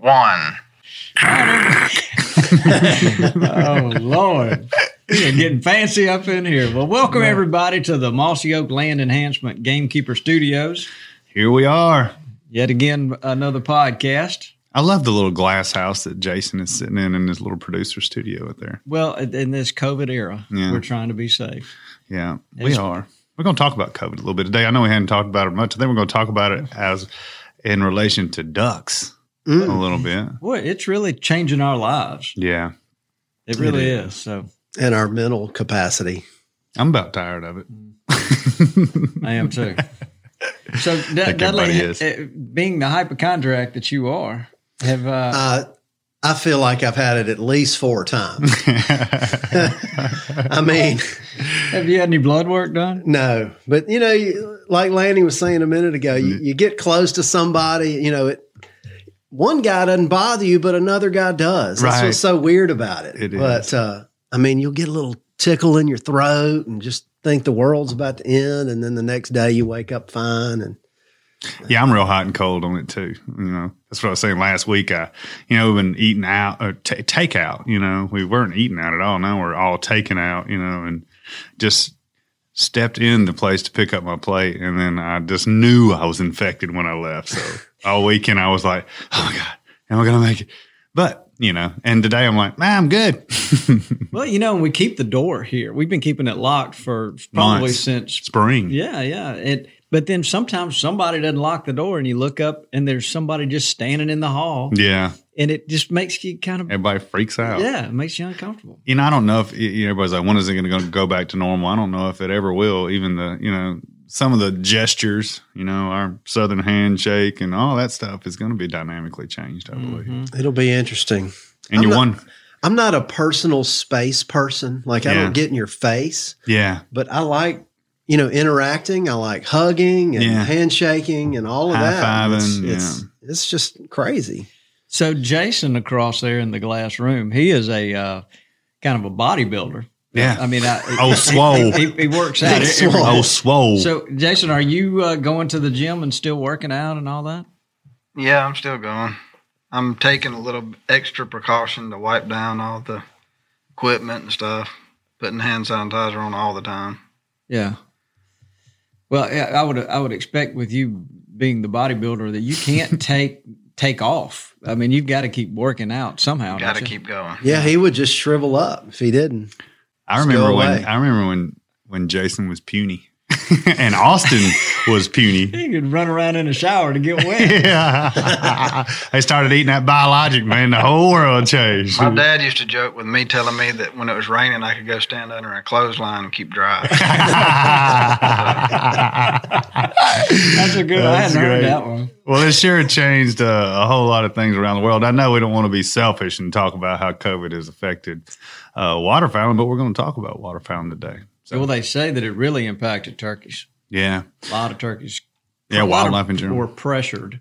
one. oh Lord. We are getting fancy up in here. Well, welcome everybody to the Mossy Oak Land Enhancement Gamekeeper Studios. Here we are. Yet again, another podcast. I love the little glass house that Jason is sitting in in his little producer studio out there. Well, in this COVID era, Yeah. we're trying to be safe. Yeah, we It's- are. We're going to talk about COVID a little bit today. I know we hadn't talked about it much. I think we're going to talk about it as in relation to ducks a little bit. Boy, it's really changing our lives. Yeah, It really It is. So and our mental capacity. I'm about tired of it. I am too. So, D- Dudley, everybody is. eh, being the hypochondriac that you are, have uh, Uh, I feel like I've had it at least four times. I mean, have you had any blood work done? no, but you know, you, like Lanny was saying a minute ago, you, you get close to somebody, you know, it, one guy doesn't bother you, but another guy does. That's Right. what's so weird about it. It is. But uh, I mean, you'll get a little tickle in your throat and just think the world's about to end, and then the next day you wake up fine and. Yeah, I'm real hot and cold on it too. You know, that's what I was saying last week. I, you know, we've been eating out or t- takeout. You know, we weren't eating out at all. Now we're all taking out. You know, and just stepped in the place to pick up my plate, and then I just knew I was infected when I left. So all weekend I was like, "Oh my god, am I gonna make it?" But you know, and today I'm like, "Man, I'm good." Well, you know, we keep the door here. We've been keeping it locked for probably Months. since Spring. Yeah, yeah. It, but then sometimes somebody doesn't lock the door, and you look up, and there's somebody just standing in the hall, Yeah, and it just makes you kind of everybody freaks out. yeah, it makes you uncomfortable. you know, I don't know if you know, everybody's like, when is it going to go back to normal? I don't know if it ever will. Even the, you know, some of the gestures, you know, our southern handshake and all that stuff is going to be dynamically changed, I believe. It'll be interesting. And I'm you not- one, I'm not a personal space person. Like I don't get in your face, yeah, but I like, you know, interacting. I like hugging and Yeah. handshaking and all of that. High-fiving, It's, it's, it's just crazy. So Jason across there in the glass room, he is a uh, kind of a bodybuilder. Yeah. I mean, I, Oh, swole. He, he works out. Big every- swole. oh, swole. So, Jason, are you uh, going to the gym and still working out and all that? Yeah, I'm still going. I'm taking a little extra precaution to wipe down all the equipment and stuff, putting hand sanitizer on all the time. Yeah. Well, yeah, I would I would expect with you being the bodybuilder that you can't take take off. I mean, you've got to keep working out somehow. Got to keep going. Yeah, he would just shrivel up if he didn't. I remember when. I remember when when Jason was puny and Austin was puny. He could run around in a shower to get wet. Yeah, they started eating that biologic, man. The whole world changed. My dad used to joke with me, telling me that when it was raining, I could go stand under a clothesline and keep dry. That's a good. I hadn't heard that one. Well, it sure changed uh, a whole lot of things around the world. I know we don't want to be selfish and talk about how COVID has affected uh, waterfowling, but we're going to talk about waterfowling today. So, Well, they say that it really impacted turkeys. yeah, A lot of turkeys. yeah, a of wildlife in general. were pressured.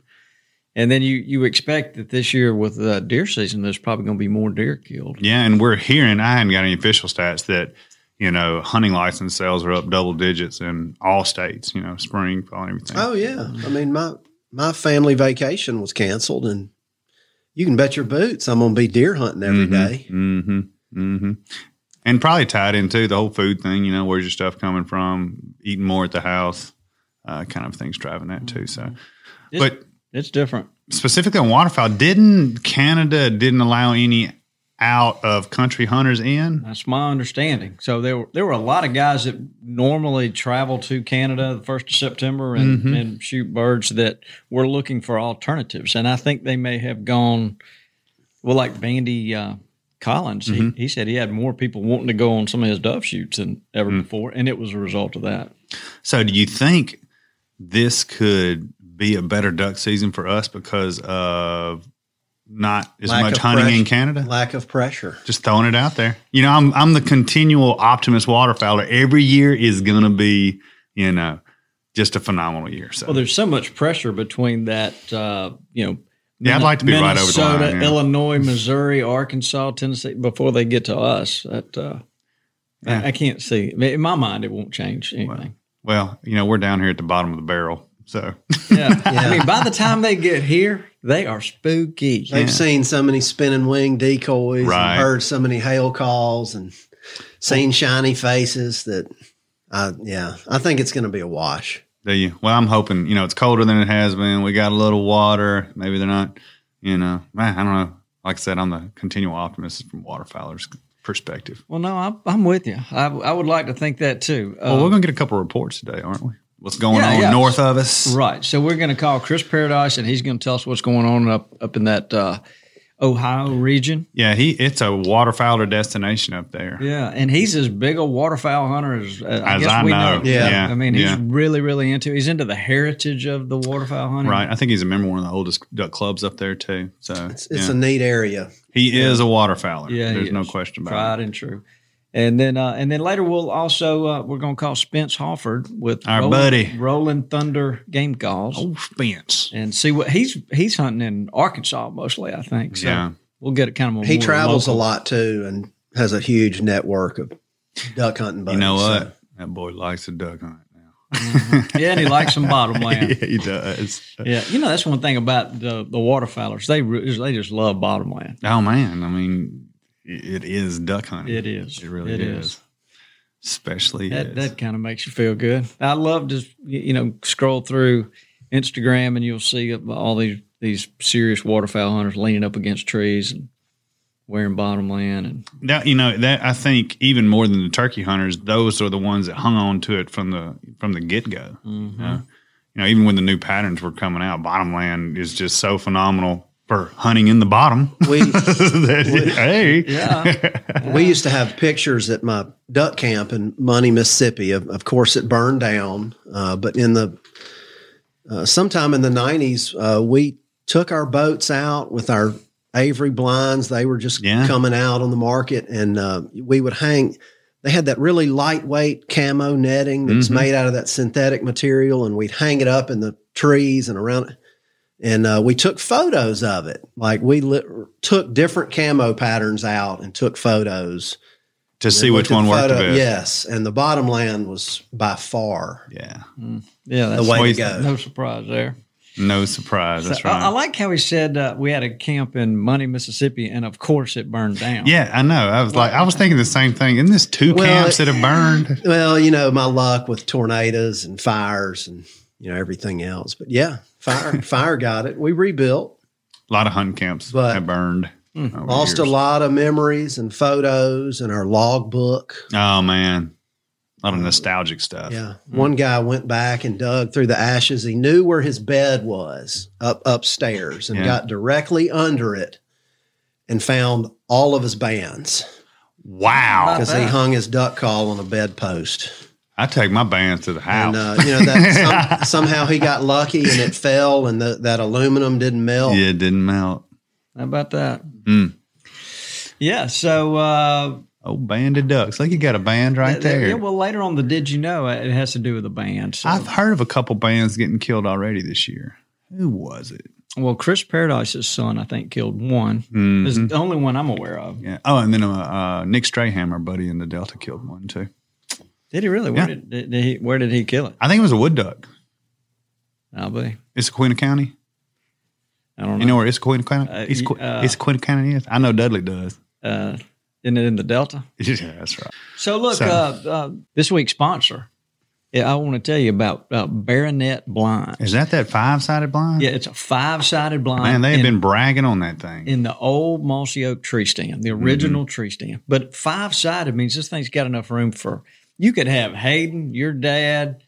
And then you you expect that this year with uh, deer season, there's probably going to be more deer killed. Yeah, and we're hearing. I haven't got any official stats that you know hunting license sales are up double digits in all states. You know, spring, fall, everything. Oh yeah, I mean my my family vacation was canceled, and you can bet your boots I'm going to be deer hunting every day. Mm-hmm. Mm-hmm. And probably tied into the whole food thing. You know, where's your stuff coming from? Eating more at the house, uh, kind of things driving that too. So, It's, but it's different. specifically on waterfowl, didn't Canada didn't allow any out of country hunters in? That's my understanding. So there were there were a lot of guys that normally travel to Canada the first of September and, Mm-hmm. and shoot birds that were looking for alternatives, and I think they may have gone. Well, like Vandy uh, Collins, Mm-hmm. he, he said he had more people wanting to go on some of his dove shoots than ever Mm. before, and it was a result of that. So, do you think this could be a better duck season for us because of not as Lack much hunting in. Canada? Lack of pressure. Just throwing it out there. You know, I'm I'm the continual optimist waterfowler. Every year is going to be, you know, just a phenomenal year. So, Well, there's so much pressure between that, uh, you know. Yeah, I'd like to be right over the line, Minnesota, yeah. Illinois, Missouri, Arkansas, Tennessee before they get to us. That uh, Yeah. I, I can't see. In my mind, it won't change anything. well, you know, we're down here at the bottom of the barrel. So, Yeah. I mean, by the time they get here, they are spooky. They've seen so many spinning wing decoys Right. and heard so many hail calls and seen shiny faces that, I, yeah, I think it's going to be a wash. Do you? Well, I'm hoping, you know, it's colder than it has been. We got a little water. Maybe they're not, you know, man, I don't know. Like I said, I'm the continual optimist from waterfowlers perspective. Well, no, I'm, I'm with you. I, I would like to think that too. Well, Uh, we're going to get a couple of reports today, aren't we? What's going Yeah, on yeah. north of us? Right. So we're going to call Chris Paradise, and he's going to tell us what's going on up up in that uh, Ohio region. Yeah, he it's a waterfowler destination up there. Yeah, and he's as big a waterfowl hunter as, uh, I As guess I we know. know. Yeah. Yeah. I mean, he's Yeah. really, really into. He's into the heritage of the waterfowl hunting. Right. I think he's a member of one of the oldest duck clubs up there too. So It's, it's yeah. a neat area. he is a waterfowler. Yeah, he There's no question about Tried it. Tried and true. And then, uh, and then later we'll also uh, we're going to call Spence Hawford with Our Rolling, buddy. Rolling Thunder game calls Oh, Spence. and see what he's he's hunting in Arkansas mostly. I think. So Yeah. we'll get it kind of. A He travels local- a lot too and has a huge network of duck hunting buddies. You know what? so- That boy likes a duck hunt now. Yeah, and he likes some bottom land. yeah, he does. Yeah, you know that's one thing about the the waterfowlers. They re- they just love bottom land. Oh man, I mean, it is duck hunting. It is. It really It is. is. Especially That is. that kind of makes you feel good. I love to you know scroll through Instagram and you'll see all these these serious waterfowl hunters leaning up against trees and wearing bottom land and That you know that I think even more than the turkey hunters, those are the ones that hung on to it from the from the get go. Mm-hmm. You, know? You know, even when the new patterns were coming out, bottom bottomland is just so phenomenal for hunting in the bottom. We That- hey, yeah we used to have pictures at my duck camp in Money, Mississippi. Of, of course, it burned down, uh, but in the uh, sometime in the nineties, uh, we took our boats out with our Avery blinds. They were just Yeah. coming out on the market, and uh, we would hang. They had that really lightweight camo netting that's made out of that synthetic material, and we'd hang it up in the trees and around. And uh, we took photos of it. Like we lit, took different camo patterns out and took photos. to see which one at worked photo- best. Yes, and the bottom land was by far Yeah, yeah that's the way way to go. no surprise there. no surprise. That's So, right. I, I like how he said uh, we had a camp in Money, Mississippi, and of course it burned down. yeah, I know. I was like, I was thinking the same thing. Isn't this two Well, camps that have burned? Well, you know, my luck with tornadoes and fires and you know everything else. But yeah, fire fire got it. We rebuilt. A lot of hunting camps But- have burned. Hmm. over Lost a lot of memories and photos and our log book. Oh man, a lot of nostalgic stuff. Yeah. Hmm. One guy went back and dug through the ashes. He knew where his bed was up upstairs and Yeah. got directly under it and found all of his bands Wow. because he hung his duck call on a bedpost. I take my bands to the house. And uh, you know that some, somehow he got lucky and it fell and the, that aluminum didn't melt. yeah, it didn't melt. How about that? Mm. Yeah. So uh, Oh, band of ducks. Like you got a band right there. Yeah. Well, later on the Did You Know it has to do with the band. So. I've heard of a couple bands getting killed already this year. Who was it? well, Chris Paradise's son, I think, killed one. Mhm. It's the only one I'm aware of. Yeah. Oh, and then uh, uh, Nick Strahan, our buddy in the Delta, killed one too. Did he really? Where Yeah. did, did he? Where did he kill it? I think it was a wood duck. I'll be. It's of County. I don't know. You know where Issaquena, Uh, Issaquena, uh, Issaquena County is? I know Dudley does. uh, isn't it in the Delta? Yeah, that's right. So look, So- uh, uh, this week's sponsor. Yeah, I want to tell you about uh, Barronett Blind. Is that that five sided blind? Yeah, it's a five-sided blind. Man, they have in, been bragging on that thing. in the old mossy oak tree stand, the original tree stand. But five-sided means this thing's got enough room for you could have Hayden, your dad.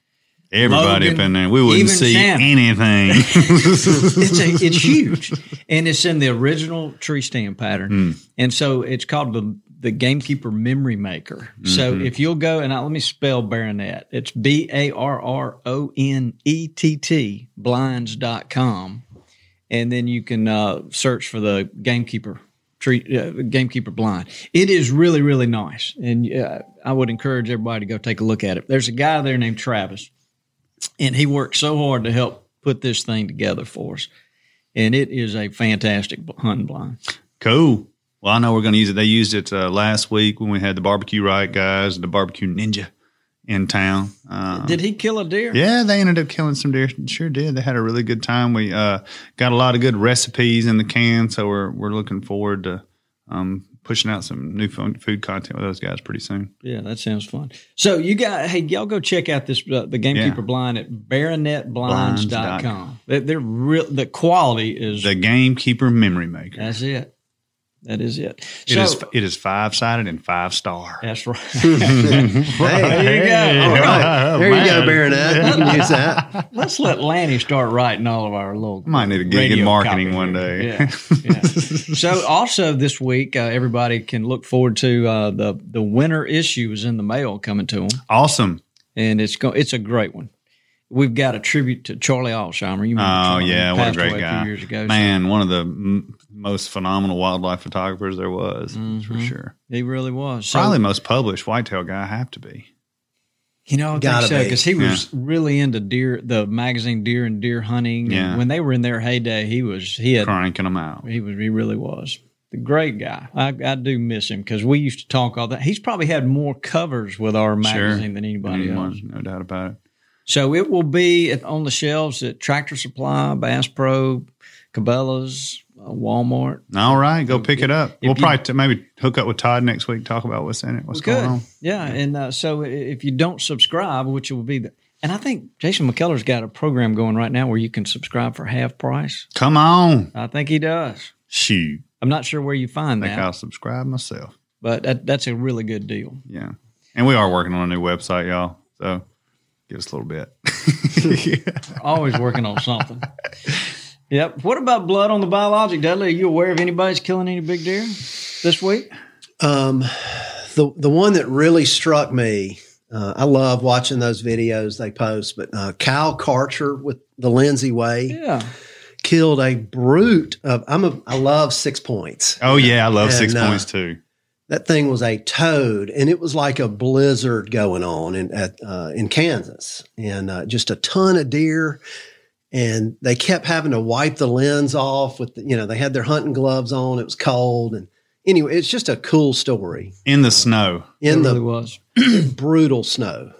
Everybody Logan, up in there. We wouldn't see anything. It's a, it's huge, and it's in the original tree stand pattern. Hmm. And so it's called the the Gamekeeper Memory Maker. So Mm-hmm. if you'll go and I, let me spell Barronett, it's B A R R O N E T T blinds.com. And then you can uh, search for the Gamekeeper tree, uh, Gamekeeper blind. It is really, really nice. And uh, I would encourage everybody to go take a look at it. There's a guy there named Travis, and he worked so hard to help put this thing together for us. And it is a fantastic hunting blind. cool. Well, I know we're going to use it. They used it uh, last week when we had the barbecue riot guys, and the barbecue ninja in town. Uh, Did he kill a deer? Yeah, they ended up killing some deer. Sure did. They had a really good time. We uh, got a lot of good recipes in the can, so we're we're looking forward to um, pushing out some new food, content with those guys pretty soon. Yeah, that sounds fun. So you got hey, y'all go check out this uh, the Gamekeeper Yeah. blind at barronettblinds.com. Blinds.com. They, they're real the quality is The Gamekeeper Memory Maker. that's it. That is it. It So is it is five sided and five star. that's right. Hey, there you go. all right. There you go, man. Barronett. You can use that. Let's let Lanny start writing all of our little. Might need a gig in marketing one day. Yeah, yeah. so also this week, uh, everybody can look forward to uh, the the winter issue is in the mail coming to them, Awesome. and it's go, it's a great one. We've got a tribute to Charlie Alsheimer. You remember Oh Charlie? yeah, He what a great away guy! few years ago. so Man, one of the m- most phenomenal wildlife photographers there was, that's for mm-hmm. sure. he really was. So, Probably most published whitetail guy. Have to be. You know, I Gotta so because he was really into deer, the magazine Deer and Deer Hunting. And Yeah. when they were in their heyday, he was he had cranking them out. he was he really was the great guy. I, I do miss him because we used to talk all that. He's probably had more covers with our magazine than anybody else. No doubt about it. So it will be on the shelves at Tractor Supply, Bass Pro, Cabela's, Walmart. All right, go pick it up. if We'll you- probably t- maybe hook up with Todd next week. Talk about what's in it. What's Good. going on? Yeah, and uh, so if you don't subscribe, which will be the, and I think Jason McKellar's got a program going right now where you can subscribe for half price. Come on, I think he does. shoot. I'm not sure where you find I think that, I'll subscribe myself. but that, that's a really good deal. Yeah, and we are working on a new website, y'all. So give us a little bit. Always working on something. Yep. What about blood on the biologic, Dudley? Are you aware of anybody's killing any big deer this week? Um, the the one that really struck me, uh, I love watching those videos they post. But uh, Kyle Karcher with the Lindsay Way Yeah. killed a brute of. I'm a I love six points. oh yeah, I love And, six uh, points too. That thing was a toad, and it was like a blizzard going on in at uh, in Kansas, and uh, just a ton of deer. And they kept having to wipe the lens off with, the, you know, they had their hunting gloves on. It was cold, and anyway, it's just a cool story In the snow. in it the really was. brutal snow.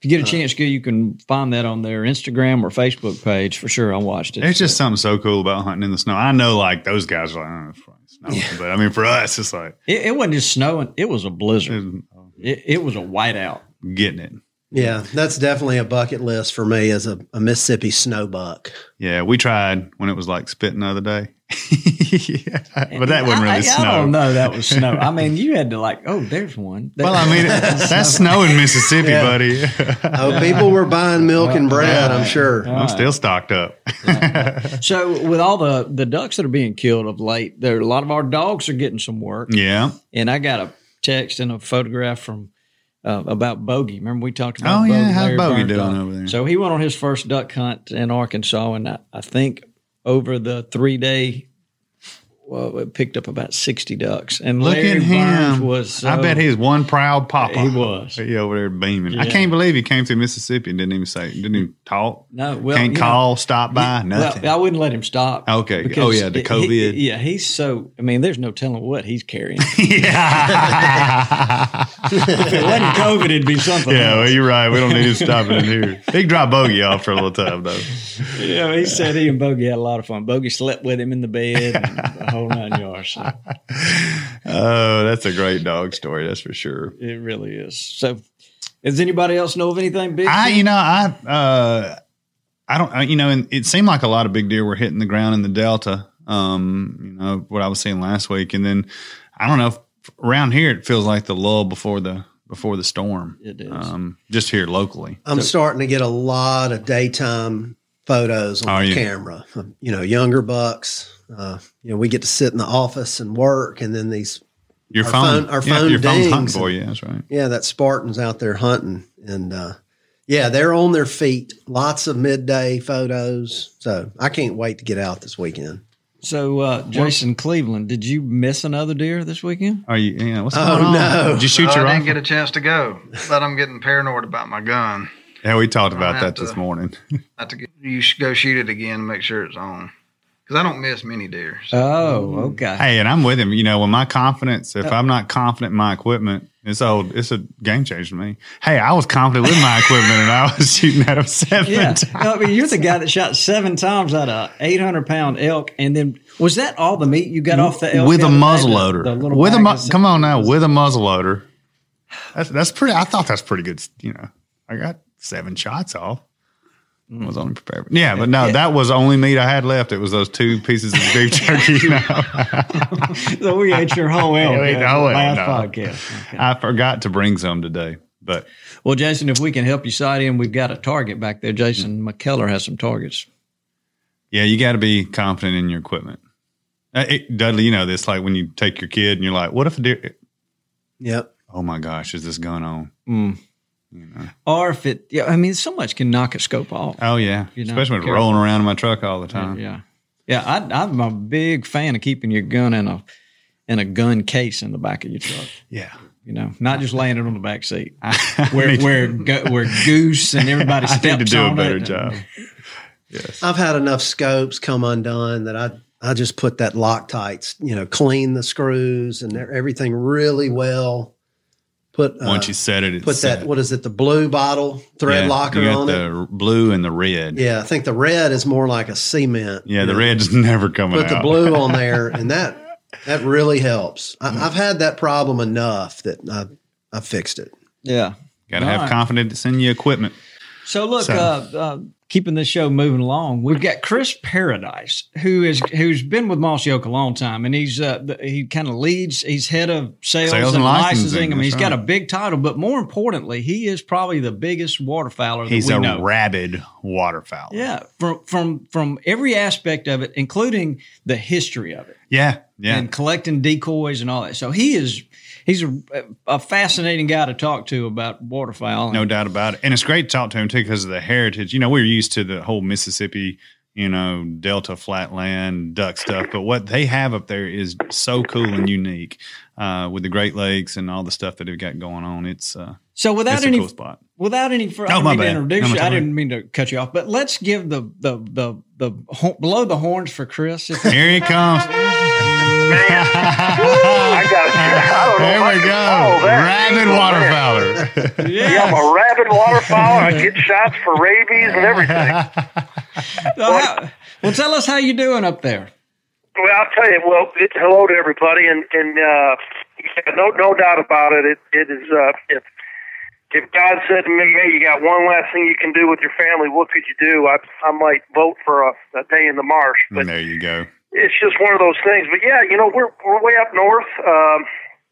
If you get a uh, chance, go. You can find that on their Instagram or Facebook page for sure. I watched it. It's just something so cool about hunting in the snow. I know, like those guys are like, oh, it's fine, snow. but I mean, for us, it's like it, it wasn't just snowing; it was a blizzard. it's It, it was a whiteout. getting it. Yeah, that's definitely a bucket list for me as a, a Mississippi snow buck. Yeah, we tried when it was like spitting the other day. yeah, but that wasn't really I, snow. I don't know. That was snow. I mean, you had to like, oh, there's one. Well, I mean, that's snow in Mississippi, Yeah. buddy. Oh, people were buying milk and bread, I'm sure. I'm still stocked up. So with all the the ducks that are being killed of late, there a lot of our dogs are getting some work. yeah. And I got a text and a photograph from uh, about Bogey. Remember we talked about Oh, Bogey, yeah. How's Bogey doing over there? So he went on his first duck hunt in Arkansas, and I, I think over the three day well, it picked up about sixty ducks. And Look Larry at Burns him. was. I bet uh, he's one proud papa. He was. He over there beaming. I can't believe he came through Mississippi and didn't even say, didn't even talk. No, well, can't you know, call, stop by, Well, nothing. I wouldn't let him stop. Okay. Oh, yeah, the he- COVID. yeah, he's so. I mean, there's no telling what he's carrying. yeah. if it wasn't COVID, it'd be something. Yeah, well, you're right. We don't need him stopping in here. He can drop Bogey off for a little time, though. Yeah, he said he and Bogey had a lot of fun. Bogey slept with him in the bed, and whole nine yards. So Oh, that's a great dog story. That's for sure. it really is. So, does anybody else know of anything big? I, you know, I, uh, I don't, I, you know, and it seemed like a lot of big deer were hitting the ground in the Delta. Um, you know what I was seeing last week, and then I don't know if around here it feels like the lull before the before the storm. It is. Um, just here locally. I'm starting to get a lot of daytime photos on Are the you? camera. You know, younger bucks. Uh, you know, we get to sit in the office and work, and then these Your Our phone, phone- our yeah, phone your phone's hunting dings for you. That's right. Yeah, that Spartan's out there hunting, and uh, yeah, they're on their feet. Lots of midday photos. So I can't wait to get out this weekend. so, uh, Jason Cleveland, did you miss another deer this weekend? Are you? Yeah. What's Oh, going on? no. Did you shoot Oh, your I rifle? didn't get a chance to go, but I'm getting paranoid about my gun. yeah, we talked about that to- this morning. Have to get, you should go shoot it again and make sure it's on. Because I don't miss many deer. so- Oh, mm. okay. Hey, and I'm with him. You know, when my confidence, if uh, I'm not confident in my equipment, it's old. It's a game changer to me. Hey, I was confident with my equipment, and I was shooting at him seven Yeah, times. I mean, you're the guy that shot seven times at a 800 pound elk, and then was that all the meat you got off the elk with a other muzzle loader. the little with a mu- come on now, with a muzzle loader. That's that's pretty. I thought that's pretty good. You know, I got seven shots off. I was only prepared. Yeah, but no, that was only meat I had left. It was those two pieces of beef jerky. You? So we ate your whole elk. We ate the whole elk, last no. podcast. Okay. I forgot to bring some today, but Well, Jason, if we can help you sight in, we've got a target back there. Jason McKellar has some targets. Yeah, you got to be confident in your equipment. Uh, it, Dudley, you know this. Like when you take your kid and you're like, "What if a deer?" Yep. Oh my gosh, is this going on? Mm. Or if it, yeah, I mean, so much can knock a scope off. Oh yeah, You know, especially when it's rolling around in my truck all the time. Yeah, yeah. I, I'm a big fan of keeping your gun in a in a gun case in the back of your truck. Yeah, You know, not just laying it on the back seat. I Where need to- where go, where goose and everybody I steps need to do a better it. job. Yes. I've had enough scopes come undone that I I just put that Loctite, you know, clean the screws and everything really well. Put uh, Once you set it, it's put set. that what is it the blue bottle thread Yeah, locker you got on the it. blue and the red. Yeah, Yeah, I think the red is more like a cement. Yeah, the you know. red is never coming Put out. the blue on there, and that that really helps. I, I've had that problem enough that I I fixed it. Yeah. Got to All have right. confidence in your equipment. So look, So- Uh, uh, keeping this show moving along, we've got Chris Paradise, who is who's been with Mossy Oak a long time, and he's uh, he kind of leads. He's head of sales, Sales and, and licensing. licensing, I mean, he's that's got a big title, but more importantly, he is probably the biggest waterfowler that He's a know. rabid waterfowl. yeah, from from from every aspect of it, including the history of it yeah, yeah. and collecting decoys and all that. So he is he's a, a fascinating guy to talk to about waterfowl. No doubt about it. And it's great to talk to him too because of the heritage. You know, we're used to the whole Mississippi, you know, Delta flatland duck stuff, but what they have up there is so cool and unique uh, with the Great Lakes and all the stuff that they've got going on. It's uh, So without it's a any cool spot. Without any, I Oh, don't my mean to bad. introduce I'm you. I didn't mean to cut you off, but let's give the the the the ho- below the horns for Chris. Here he comes. I got I don't know There we go. follow that. Rabid Jesus, man. waterfowler. Yeah, I'm a rabid waterfowl. I get shots for rabies and everything. So how- well, tell us how you doing up there. Well, I'll tell you. Well, it, hello to everybody, and and uh, yeah, no no doubt about it. It it is uh, if if God said to me, "Hey, you got one last thing you can do with your family, what could you do?" I I might vote for a, a day in the marsh, but there you go. It's just one of those things. But yeah, you know, we're we're way up north. Um,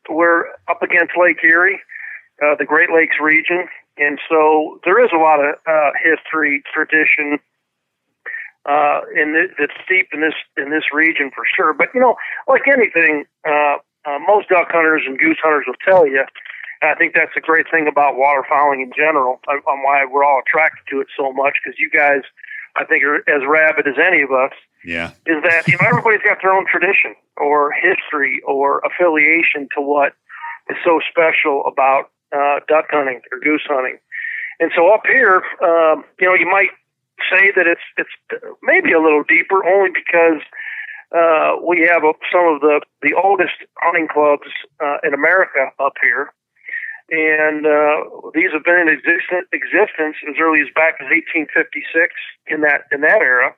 we're up against Lake Erie, uh, the Great Lakes region, and so there is a lot of uh, history, tradition, uh, in th- that's deep in this in this region for sure. But you know, like anything, uh, uh, most duck hunters and goose hunters will tell you. And I think that's a great thing about waterfowling in general, on on why we're all attracted to it so much. Because you guys, I think, are as rabid as any of us. Yeah. is that know everybody's got their own tradition or history or affiliation to what is so special about uh, duck hunting or goose hunting. And so up here, um, you know, you might say that it's it's maybe a little deeper, only because uh, we have some of the the oldest hunting clubs uh, in America up here, and uh, these have been in existence, existence as early as back as 1856 in that in that era,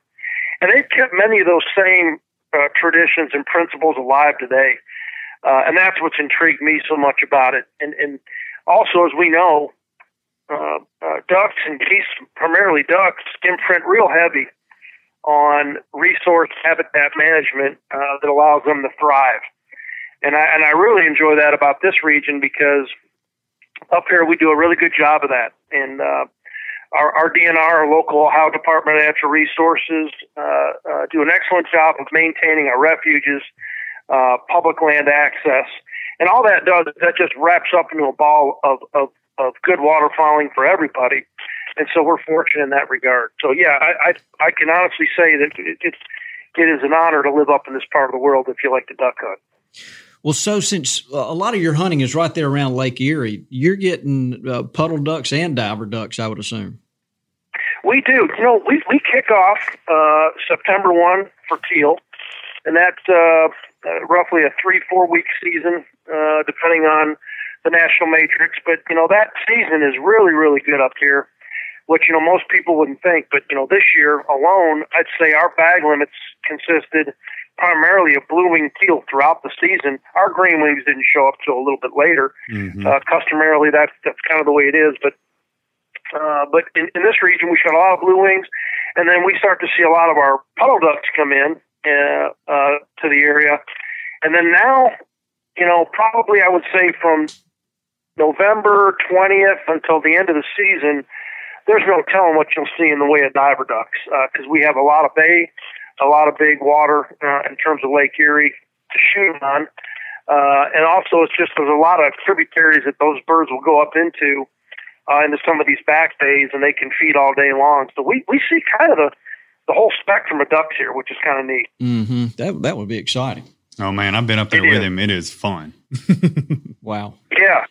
and they've kept many of those same uh, traditions and principles alive today, uh, and that's what's intrigued me so much about it. And and also, as we know, uh, uh, ducks and geese, primarily ducks, imprint real heavy on resource habitat management uh, that allows them to thrive. And I and I really enjoy that about this region because up here we do a really good job of that. And uh, our, our DNR, our local Ohio Department of Natural Resources, uh, uh, do an excellent job of maintaining our refuges, uh, public land access, and all that does is that just wraps up into a ball of, of, of good waterfowling for everybody. And so we're fortunate in that regard. So yeah, I I, I can honestly say that it, it's it is an honor to live up in this part of the world if you like to duck hunt. Well, so since a lot of your hunting is right there around Lake Erie, you're getting uh, puddle ducks and diver ducks, I would assume. We do. You know, we we kick off uh, September one for teal, and that's uh, uh, roughly a three four week season, uh, depending on the national matrix. But you know, that season is really really good up here, which you know most people wouldn't think. But you know, this year alone, I'd say our bag limits consisted primarily of blue wing teal throughout the season. Our green wings didn't show up till a little bit later. Mm-hmm. Uh, customarily, that's that's kind of the way it is. But uh, but in, in this region, we shot a lot of blue wings, and then we start to see a lot of our puddle ducks come in uh, uh, to the area, and then now, you know, probably I would say from November twentieth until the end of the season, there's no telling what you'll see in the way of diver ducks because we have a lot of bay, a lot of big water uh, in terms of Lake Erie to shoot on. Uh, and also, it's just there's a lot of tributaries that those birds will go up into uh, into some of these back bays, and they can feed all day long. So we, we see kind of the the whole spectrum of ducks here, which is kind of neat. Mm-hmm. That that would be exciting. Oh man, I've been up there It with is. him. It is fun. Wow. Yeah,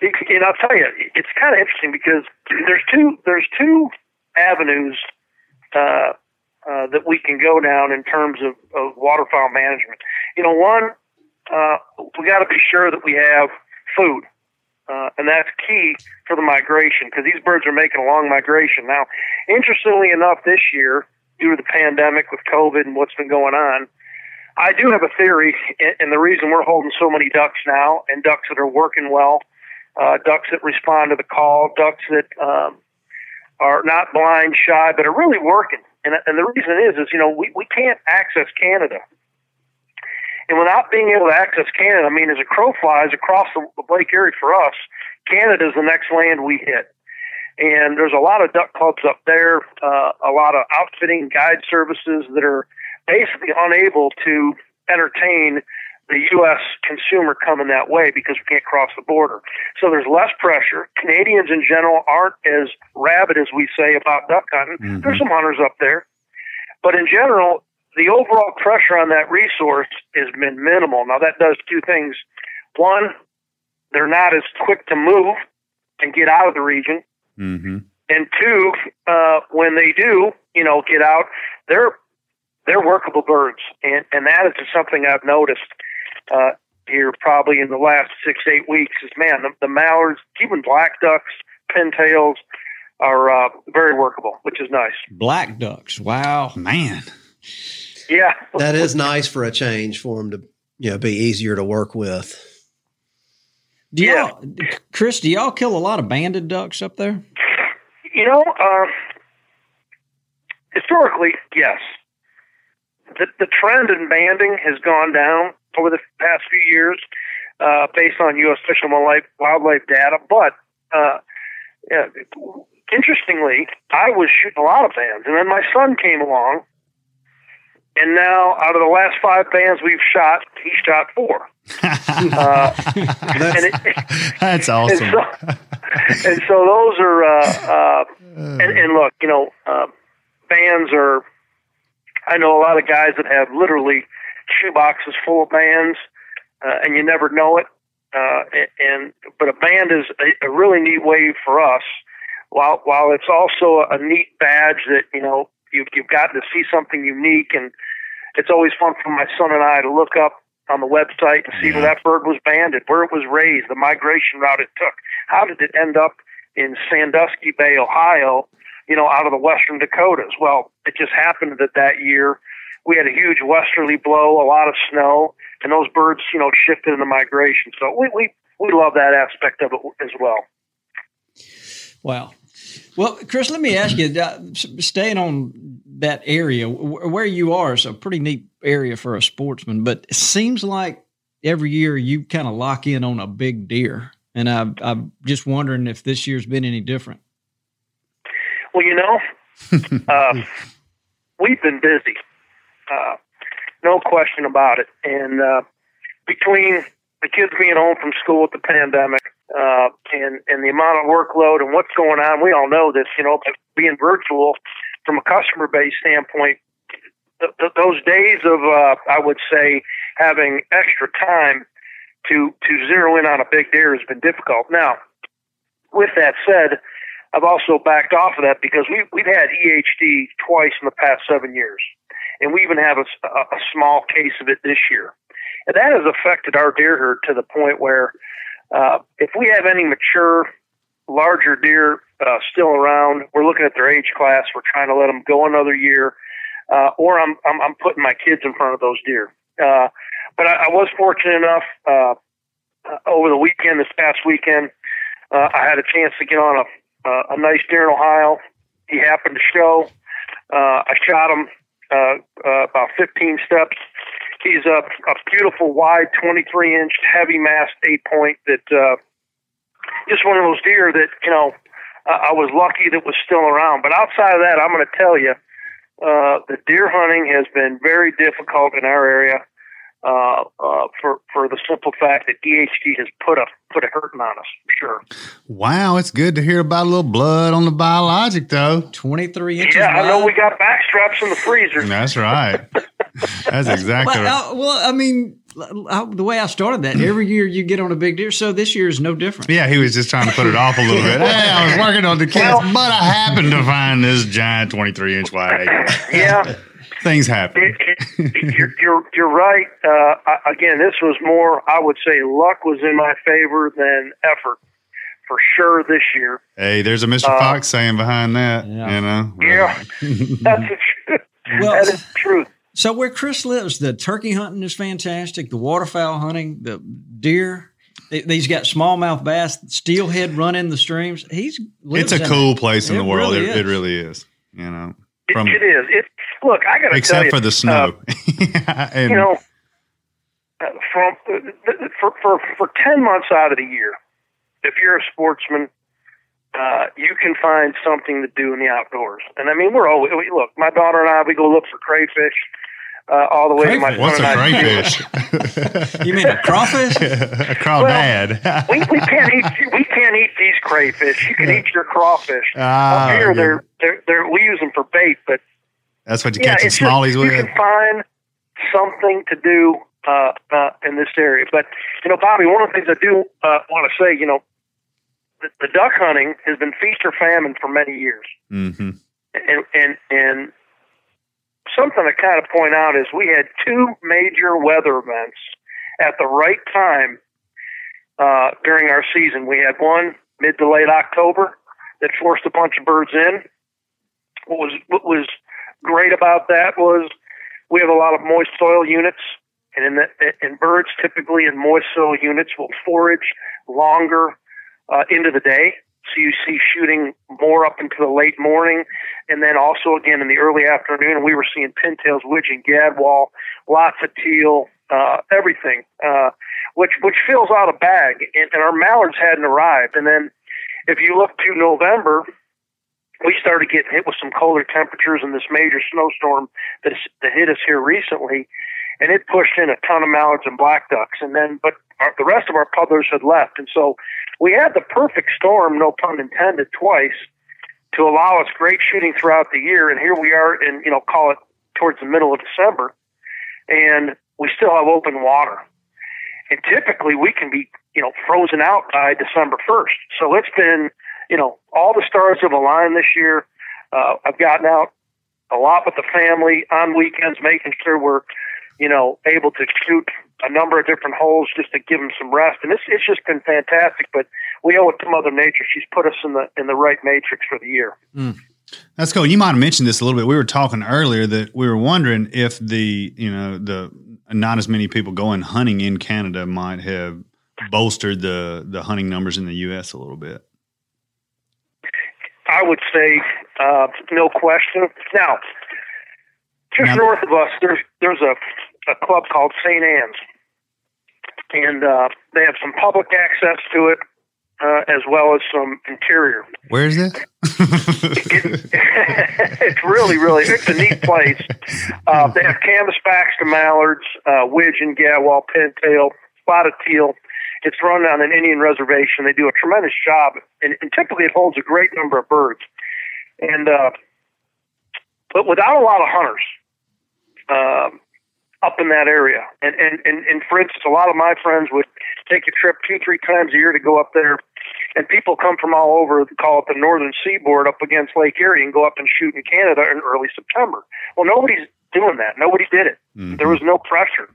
It- and I'll tell you, it's kind of interesting because there's two there's two avenues uh, uh, that we can go down in terms of, of waterfowl management. You know, one uh, we got to be sure that we have food. Uh, and that's key for the migration because these birds are making a long migration. Now, interestingly enough, this year, due to the pandemic with COVID and what's been going on, I do have a theory, and- the reason we're holding so many ducks now, and ducks that are working well, uh, ducks that respond to the call, ducks that um, are not blind, shy, but are really working. And, and the reason is, is you know, we, we can't access Canada. And without being able to access Canada, I mean, as a crow flies across the the Lake Erie for us, Canada is the next land we hit. And there's a lot of duck clubs up there, uh, a lot of outfitting guide services that are basically unable to entertain the U.S. consumer coming that way because we can't cross the border. So there's less pressure. Canadians in general aren't as rabid as we say about duck hunting. Mhm. There's some hunters up there. But in general, the overall pressure on that resource has been minimal. Now that does two things. One, they're not as quick to move and get out of the region. Mm-hmm. And two, uh, when they do, you know, get out, they're they're workable birds, and and that is something I've noticed uh, here probably in the last six eight weeks. Is man, the, the mallards, even black ducks, pintails, are uh, very workable, which is nice. Black ducks. Wow. Man, Yeah, That is nice for a change for them to you know be easier to work with. Do y'all, Chris? Do y'all kill a lot of banded ducks up there? You know, uh, historically, yes. The, the trend in banding has gone down over the past few years uh, based on U.S. Fish and Wildlife, wildlife data. But uh, yeah, interestingly, I was shooting a lot of bands, and then my son came along, and now out of the last five bands we've shot, he shot four. Uh, and it, that's and awesome. so, and so those are, uh, uh, and, and look, you know, uh, bands are I know a lot of guys that have literally shoe boxes full of bands, uh, and you never know it. Uh, and but a band is a, a really neat way for us. While while it's also a neat badge that you know you've you've gotten to see something unique, and it's always fun for my son and I to look up on the website and see where that bird was banded, where it was raised, the migration route it took. How did it end up in Sandusky Bay, Ohio? You know, out of the western Dakotas. Well, it just happened that that year we had a huge westerly blow, a lot of snow, and those birds, you know, shifted in the migration. So we we we love that aspect of it as well. Wow. Well, Chris, let me ask you, uh, staying on that area where you are is a pretty neat area for a sportsman, but it seems like every year you kind of lock in on a big deer. And I, I'm just wondering if this year's been any different. Well, you know, uh, we've been busy. Uh, no question about it. And uh, between the kids being home from school with the pandemic uh, and and the amount of workload and what's going on, we all know this. You know, being virtual from a customer base standpoint, th- th- those days of uh, I would say having extra time to to zero in on a big deer has been difficult. Now, with that said. I've also backed off of that because we, we've had EHD twice in the past seven years and we even have a, a small case of it this year. And that has affected our deer herd to the point where uh, if we have any mature, larger deer uh, still around, we're looking at their age class. We're trying to let them go another year, uh, or I'm, I'm I'm putting my kids in front of those deer. Uh, but I, I was fortunate enough uh, uh, over the weekend, this past weekend, uh, I had a chance to get on a uh, a nice deer in Ohio. He happened to show. Uh, I shot him uh, uh, about 15 steps. He's a, a beautiful, wide, 23 inch, heavy mast eight point that uh, just one of those deer that, you know, I was lucky that was still around. But outside of that, I'm going to tell you, uh, the deer hunting has been very difficult in our area uh, uh, for for the simple fact that EHD has put a put a hurting on us. for Sure. Wow, it's good to hear about a little blood on the biologic, though. Twenty three inches. Yeah, I know we got back straps in the freezer. That's right. That's exactly well, right. Uh, well, I mean, the way I started that, every year you get on a big deer, so this year is no different. Yeah, he was just trying to put it off a little bit. Hey, I was working on the kids, well, but I happened to find this giant 23 inch wide. yeah. Things happen. It, it, you're, you're, you're right. Uh, again, this was more, I would say, luck was in my favor than effort for sure this year. Hey, there's a Mr. Uh, Fox saying behind that. Yeah. You know. Yeah, that's the truth. Well, that is the truth. So where Chris lives, the turkey hunting is fantastic. The waterfowl hunting, the deer. He's got smallmouth bass, steelhead running the streams. He's it's a cool place in it the world. Really it, it, really is. You know, from, it, it is. It look. I got to except you, Except for the snow. Uh, and, you know, uh, from uh, for for for ten months out of the year, if you're a sportsman, uh, you can find something to do in the outdoors. And I mean, we're always look. My daughter and I, we go look for crayfish uh, all the way crayfish? to my. What's a crayfish? you mean a crawfish? a crawdad. Well, we, we can't eat. We can't eat these crayfish. You can eat your crawfish. Ah, Up here, they're, they're they're we use them for bait, but that's what you yeah, catch the smallies just, with. You can find something to do uh, uh, in this area. But you know, Bobby, one of the things I do uh, want to say, you know, the, the, duck hunting has been feast or famine for many years, mm-hmm. and and and something to kind of point out is we had two major weather events at the right time uh, during our season. We had one mid to late October that forced a bunch of birds in. What was what was great about that was we have a lot of moist soil units, and in the, and birds typically in moist soil units will forage longer uh, into the day. So you see shooting more up into the late morning, and then also again in the early afternoon. We were seeing pintails, widgeon, gadwall, lots of teal, uh, everything, uh, which which fills out a bag. And, and our mallards hadn't arrived. And then if you look to November, we started getting hit with some colder temperatures and this major snowstorm that, that hit us here recently, and it pushed in a ton of mallards and black ducks. And then, but our, the rest of our puddlers had left, and so we had the perfect storm, no pun intended, twice to allow us great shooting throughout the year. And here we are in, you know, call it towards the middle of December, and we still have open water. And typically we can be, you know, frozen out by December 1st. So it's been, you know, all the stars have aligned this year. Uh, I've gotten out a lot with the family on weekends, making sure we're, you know, able to shoot a number of different holes just to give them some rest. And it's it's just been fantastic. But we owe it to Mother Nature. She's put us in the in the right matrix for the year. Mm. That's cool. You might have mentioned this a little bit. We were talking earlier that we were wondering if the you know the not as many people going hunting in Canada might have bolstered the the hunting numbers in the U.S. a little bit. I would say uh, no question. Now, just now, north of us, there's there's a a club called St. Anne's, and uh, they have some public access to it uh, as well as some interior. Where is it? it it's really, really, it's a neat place. Uh, they have canvasbacks to mallards, uh, widgeon, gadwall, pintail, spotted teal. It's run on an Indian reservation. They do a tremendous job, and, and typically it holds a great number of birds. And uh, but without a lot of hunters, um, up in that area. And, and, and, and for instance, a lot of my friends would take a trip two, three times a year to go up there. And people come from all over, and call it the northern seaboard, up against Lake Erie and go up and shoot in Canada in early September. Well, nobody's doing that. Nobody did it. Mm-hmm. There was no pressure.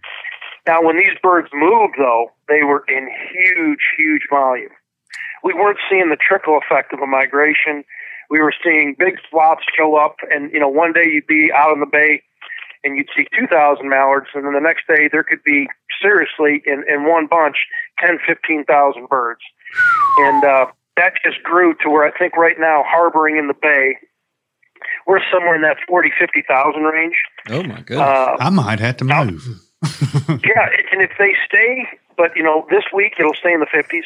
Now, when these birds moved, though, they were in huge, huge volume. We weren't seeing the trickle effect of a migration. We were seeing big flocks show up, and you know, one day you'd be out in the bay and you'd see 2,000 mallards, and then the next day there could be seriously in, in one bunch 10, 15,000 birds. And uh, that just grew to where I think right now, harboring in the bay, we're somewhere in that 40, 50,000 range. Oh, my goodness. Uh, I might have to move. yeah, and if they stay, but you know, this week it'll stay in the 50s.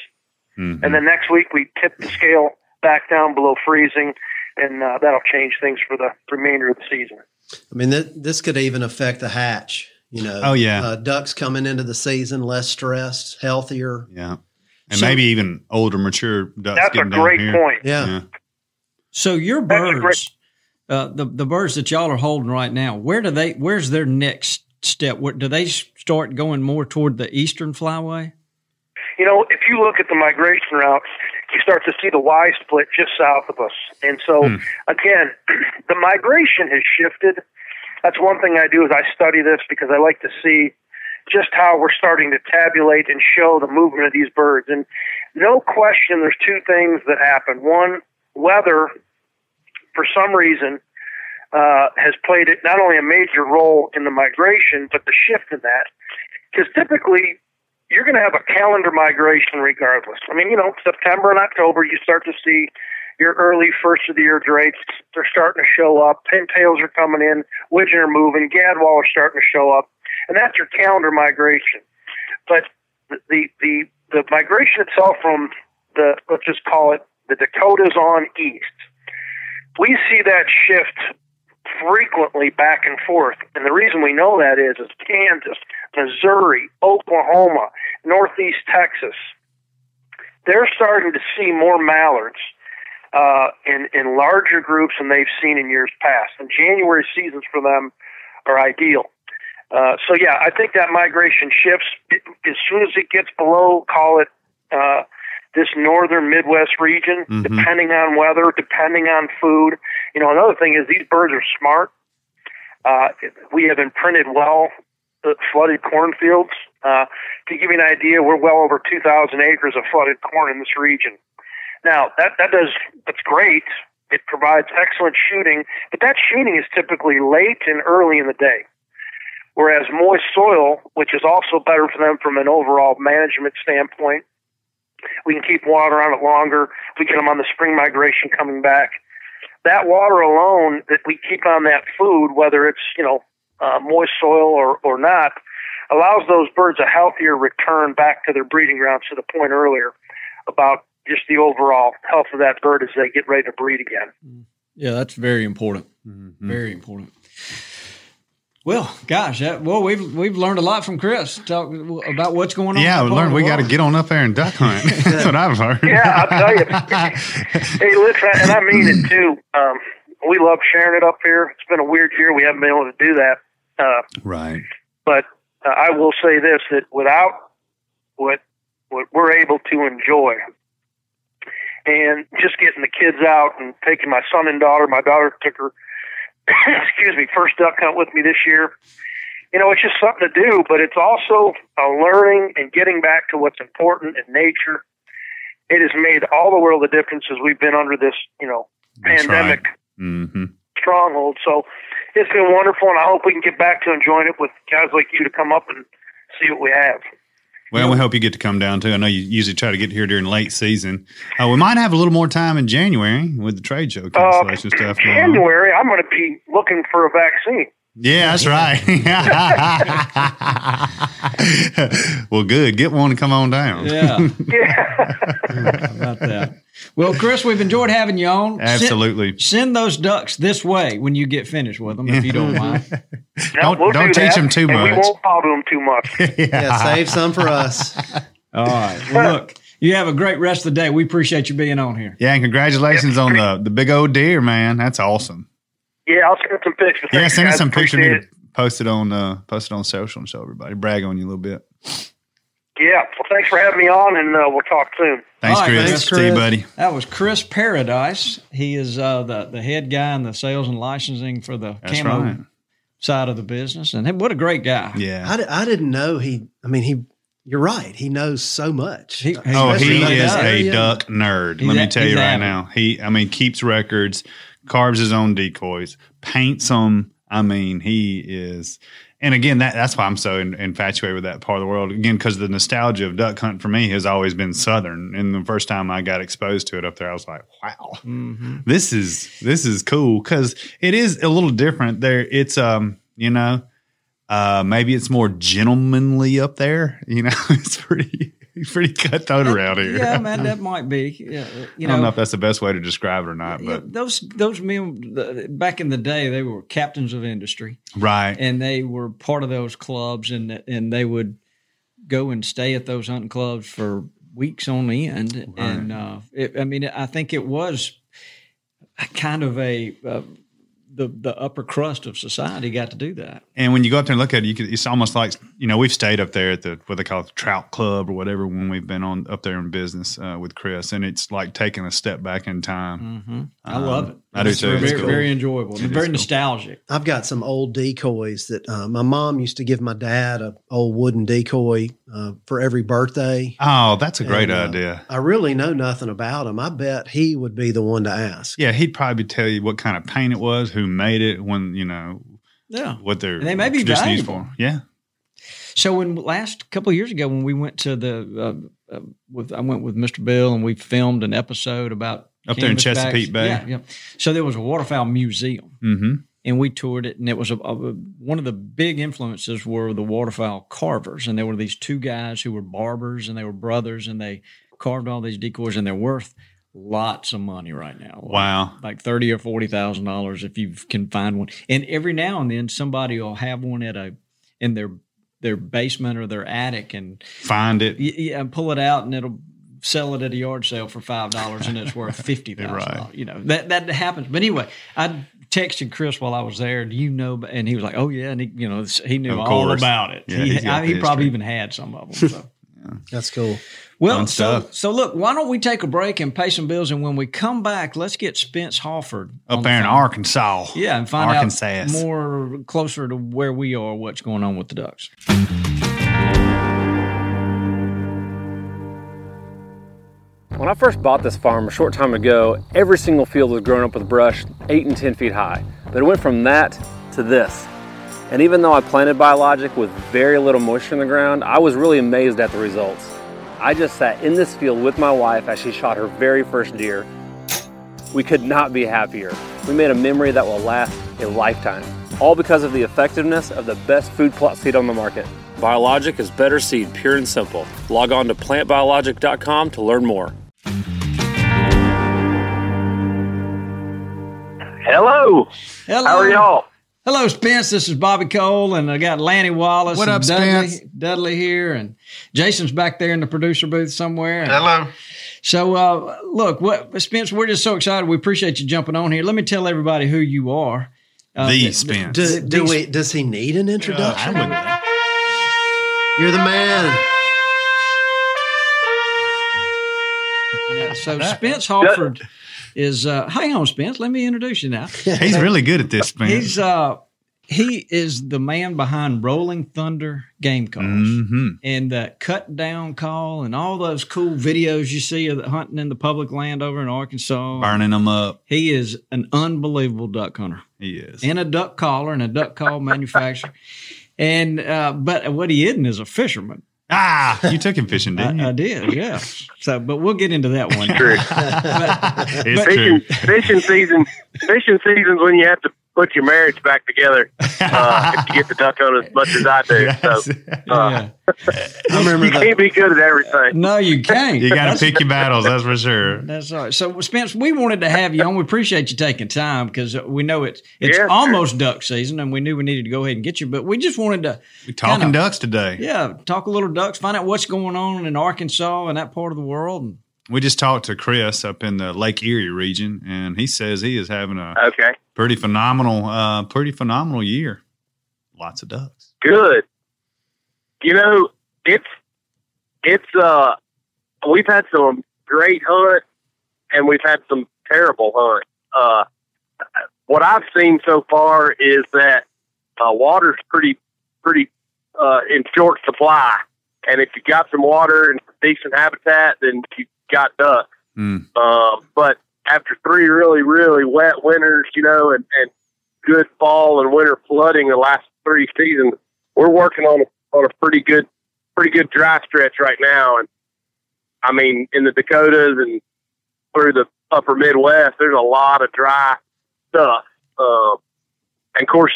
Mm-hmm. And then next week we tip the scale back down below freezing, and uh, that'll change things for the remainder of the season. I mean, th- this could even affect the hatch. You know, oh yeah, uh, ducks coming into the season less stressed, healthier. Yeah, and so, maybe even older, mature ducks. That's a great point. Yeah. yeah. So your birds, uh, the the birds that y'all are holding right now, where do they? Where's their next step? Where, do they start going more toward the eastern flyway? You know, if you look at the migration routes, you start to see the Y split just south of us. And so, hmm. again, the migration has shifted. That's one thing I do is I study this because I like to see just how we're starting to tabulate and show the movement of these birds. And no question, there's two things that happen. One, weather, for some reason, uh, has played not only a major role in the migration, but the shift in that. Because typically, you're going to have a calendar migration regardless. I mean, you know, September and October, you start to see your early first of the year drakes. They're starting to show up. Pintails are coming in. Widgeon are moving. Gadwall are starting to show up. And that's your calendar migration. But the, the, the migration itself from the, let's just call it the Dakotas on east, we see that shift frequently back and forth. And the reason we know that is, is Kansas, Missouri, Oklahoma, Northeast Texas, they're starting to see more mallards uh, in, in larger groups than they've seen in years past. And January seasons for them are ideal. Uh, so yeah, I think that migration shifts as soon as it gets below, call it uh, this northern Midwest region, mm-hmm. depending on weather, depending on food. You know, another thing is these birds are smart. Uh, we have imprinted well uh, flooded cornfields. Uh, to give you an idea, we're well over 2,000 acres of flooded corn in this region. Now, that, that does, that's great. It provides excellent shooting, but that shooting is typically late and early in the day. Whereas moist soil, which is also better for them from an overall management standpoint, we can keep water on it longer. We get them on the spring migration coming back. That water alone that we keep on that food, whether it's you know uh, moist soil or or not, allows those birds a healthier return back to their breeding grounds. To the point earlier about just the overall health of that bird as they get ready to breed again. Yeah, that's very important. Mm-hmm. Very important. Well, gosh, that, well, we've we've learned a lot from Chris talk about what's going on. Yeah, we learned we got to get on up there and duck hunt. That's what I've heard. Yeah, I'll tell you. hey, listen, and I mean it too. Um, we love sharing it up here. It's been a weird year; we haven't been able to do that. Uh, Right. but uh, I will say this: that without what what we're able to enjoy, and just getting the kids out and taking my son and daughter, my daughter took her, excuse me, first duck hunt with me this year. You know, it's just something to do, but it's also a learning and getting back to what's important in nature. It has made all the world of difference as we've been under this, you know, That's pandemic Mm-hmm. stronghold. So it's been wonderful, and I hope we can get back to enjoying it with guys like you to come up and see what we have. Well, we hope you get to come down too. I know you usually try to get here during late season. Uh, we might have a little more time in January with the trade show Uh, cancellation stuff. going on. January, I'm going to be looking for a vaccine. Yeah, that's right. well, good. Get one to come on down. Yeah, Yeah. how about that. Well, Chris, we've enjoyed having you on. Absolutely. Send, those ducks this way when you get finished with them, if you don't mind. No, Don't- we'll don't do teach that, them too and We much. won't bother them too much. Yeah, save some for us. All right. Well, look, you have a great rest of the day. We appreciate you being on here. Yeah, and congratulations on the the big old deer, man. That's awesome. Yeah, I'll send some pictures. Yeah, send us some pictures. Appreciate Need to post it on uh, post it on social and show everybody. Brag on you a little bit. Yeah. Well, thanks for having me on, and uh, we'll talk soon. Thanks, All right, Chris. thanks, See you, buddy. That was Chris Paradise. He is uh, the the head guy in the sales and licensing for the That's camo right. side of the business, and what a great guy! Yeah. I, I didn't know he. I mean, he. You're right. He knows so much. He- Oh, he in that is a duck nerd. He's Let me tell you right avid. now. He, I mean, keeps records, carves his own decoys, paints them. I mean, he is. And again, that that's why I'm so in, infatuated with that part of the world. Again, because the nostalgia of duck hunt for me has always been southern. And the first time I got exposed to it up there, I was like, wow, Mm-hmm. this is this is cool because it is a little different. There, it's um, you know, uh, maybe it's more gentlemanly up there. You know, it's pretty pretty cutthroat around here. Yeah, man, that might be. Yeah, you I don't know know, if that's the best way to describe it or not, yeah, but those those men back in the day, they were captains of industry, right. and they were part of those clubs, and and they would go and stay at those hunting clubs for weeks on end. And uh, it, I mean, I think it was kind of a uh, the the upper crust of society got to do that. And when you go up there and look at it, you could, it's almost like you know we've stayed up there at the what they call it, the Trout Club or whatever when we've been on up there in business uh, with Chris, and it's like taking a step back in time. hmm I Um, love it. I do too. It's Very, cool. very enjoyable. and It is very cool. nostalgic. I've got some old decoys that uh, my mom used to give my dad a old wooden decoy uh, for every birthday. Oh, that's a great And, uh, idea. I really know nothing about him. I bet he would be the one to ask. Yeah, he'd probably tell you what kind of paint it was, who made it, when you know Yeah. what their And they may be tradition used valuable. for. Yeah, So when last couple of years ago, when we went to the uh, uh, with I went with Mr. Bill and we filmed an episode about Up there in. Chesapeake Bay? Yeah, yeah. So there was a waterfowl museum, mm-hmm. and we toured it, and it was a, a, one of the big influences were the waterfowl carvers, and there were these two guys who were barbers, and they were brothers, and they carved all these decoys, and they're worth lots of money right now. Wow. like thirty or forty thousand dollars if you can find one. And every now and then somebody will have one at a in their their basement or their attic and Find it. yeah, pull it out and it'll sell it at a yard sale for five dollars and it's worth fifty thousand dollars. Right. You know that that happens. But anyway, I texted Chris while I was there. Do you know? And he was like, "Oh yeah," and he you know he knew all about it. Yeah, he he's I- he probably even had some of them. So. That's cool. Well, Fun so stuff. so look, why don't we take a break and pay some bills, and when we come back, let's get Spence Harford Up the there in. Arkansas. Yeah, and find Arkansas. out more closer to where we are, what's going on with the ducks. When I first bought this farm a short time ago, every single field was grown up with brush 8 and 10 feet high. But it went from that to this. And even though I planted biologic with very little moisture in the ground, I was really amazed at the results. I just sat in this field with my wife as she shot her very first deer. We could not be happier. We made a memory that will last a lifetime. All because of the effectiveness of the best food plot seed on the market. Biologic is better seed, pure and simple. Log on to plantbiologic.com to learn more. Hello. Hello. How are y'all? Hello, Spence. This is Bobby Cole, and I got Lanny Wallace What and up, Dudley, Spence? Dudley here, and Jason's back there in the producer booth somewhere. Hello. So, uh, look, what Spence, we're just so excited. We appreciate you jumping on here. Let me tell everybody who you are. Uh, the Spence. Do, do These- we, does he need an I introduction? wouldn't think. You're the man. Yeah, so Spence Harford is. Uh, hang on, Spence. Let me introduce you now. He's really good at this, Spence. He's uh, he is the man behind Rolling Thunder game calls hmm and the cut down call and all those cool videos you see of the hunting in the public land over in Arkansas. Burning them up. He is an unbelievable duck hunter He is. and a duck caller and a duck call manufacturer. And uh, but what he isn't is a fisherman. Ah, you took him fishing, didn't I, I you? did, yeah. So, but we'll get into that one. True. But, it's fishing, true. fishing season. Fishing season's when you have to put your marriage back together uh, if you get the duck on as much as I do. So yeah. I remember you the, can't be good at everything. No, you can't. you got to pick your battles, that's for sure. That's all right. So, Spence, we wanted to have you on. We appreciate you taking time because we know it's it's Yeah, sure. almost duck season, and we knew we needed to go ahead and get you. But we just wanted to, We talking Kinda. ducks today. yeah, talk a little ducks, find out what's going on in Arkansas and that part of the world. And We just talked to Chris up in the Lake Erie region, and he says he is having a Okay, pretty phenomenal, uh, pretty phenomenal year. Lots of ducks. good. You know, it's it's uh, we've had some great hunt, and we've had some terrible hunt. Uh, what I've seen so far is that uh, water's pretty pretty uh, in short supply, and if you got some water and decent habitat, then you got ducks. Mm. Um, but after three really, really wet winters, you know, and, and good fall and winter flooding the last three seasons, we're working on a, on a pretty good, pretty good dry stretch right now. And I mean, in the Dakotas and through the upper Midwest, there's a lot of dry stuff. Um, and of course,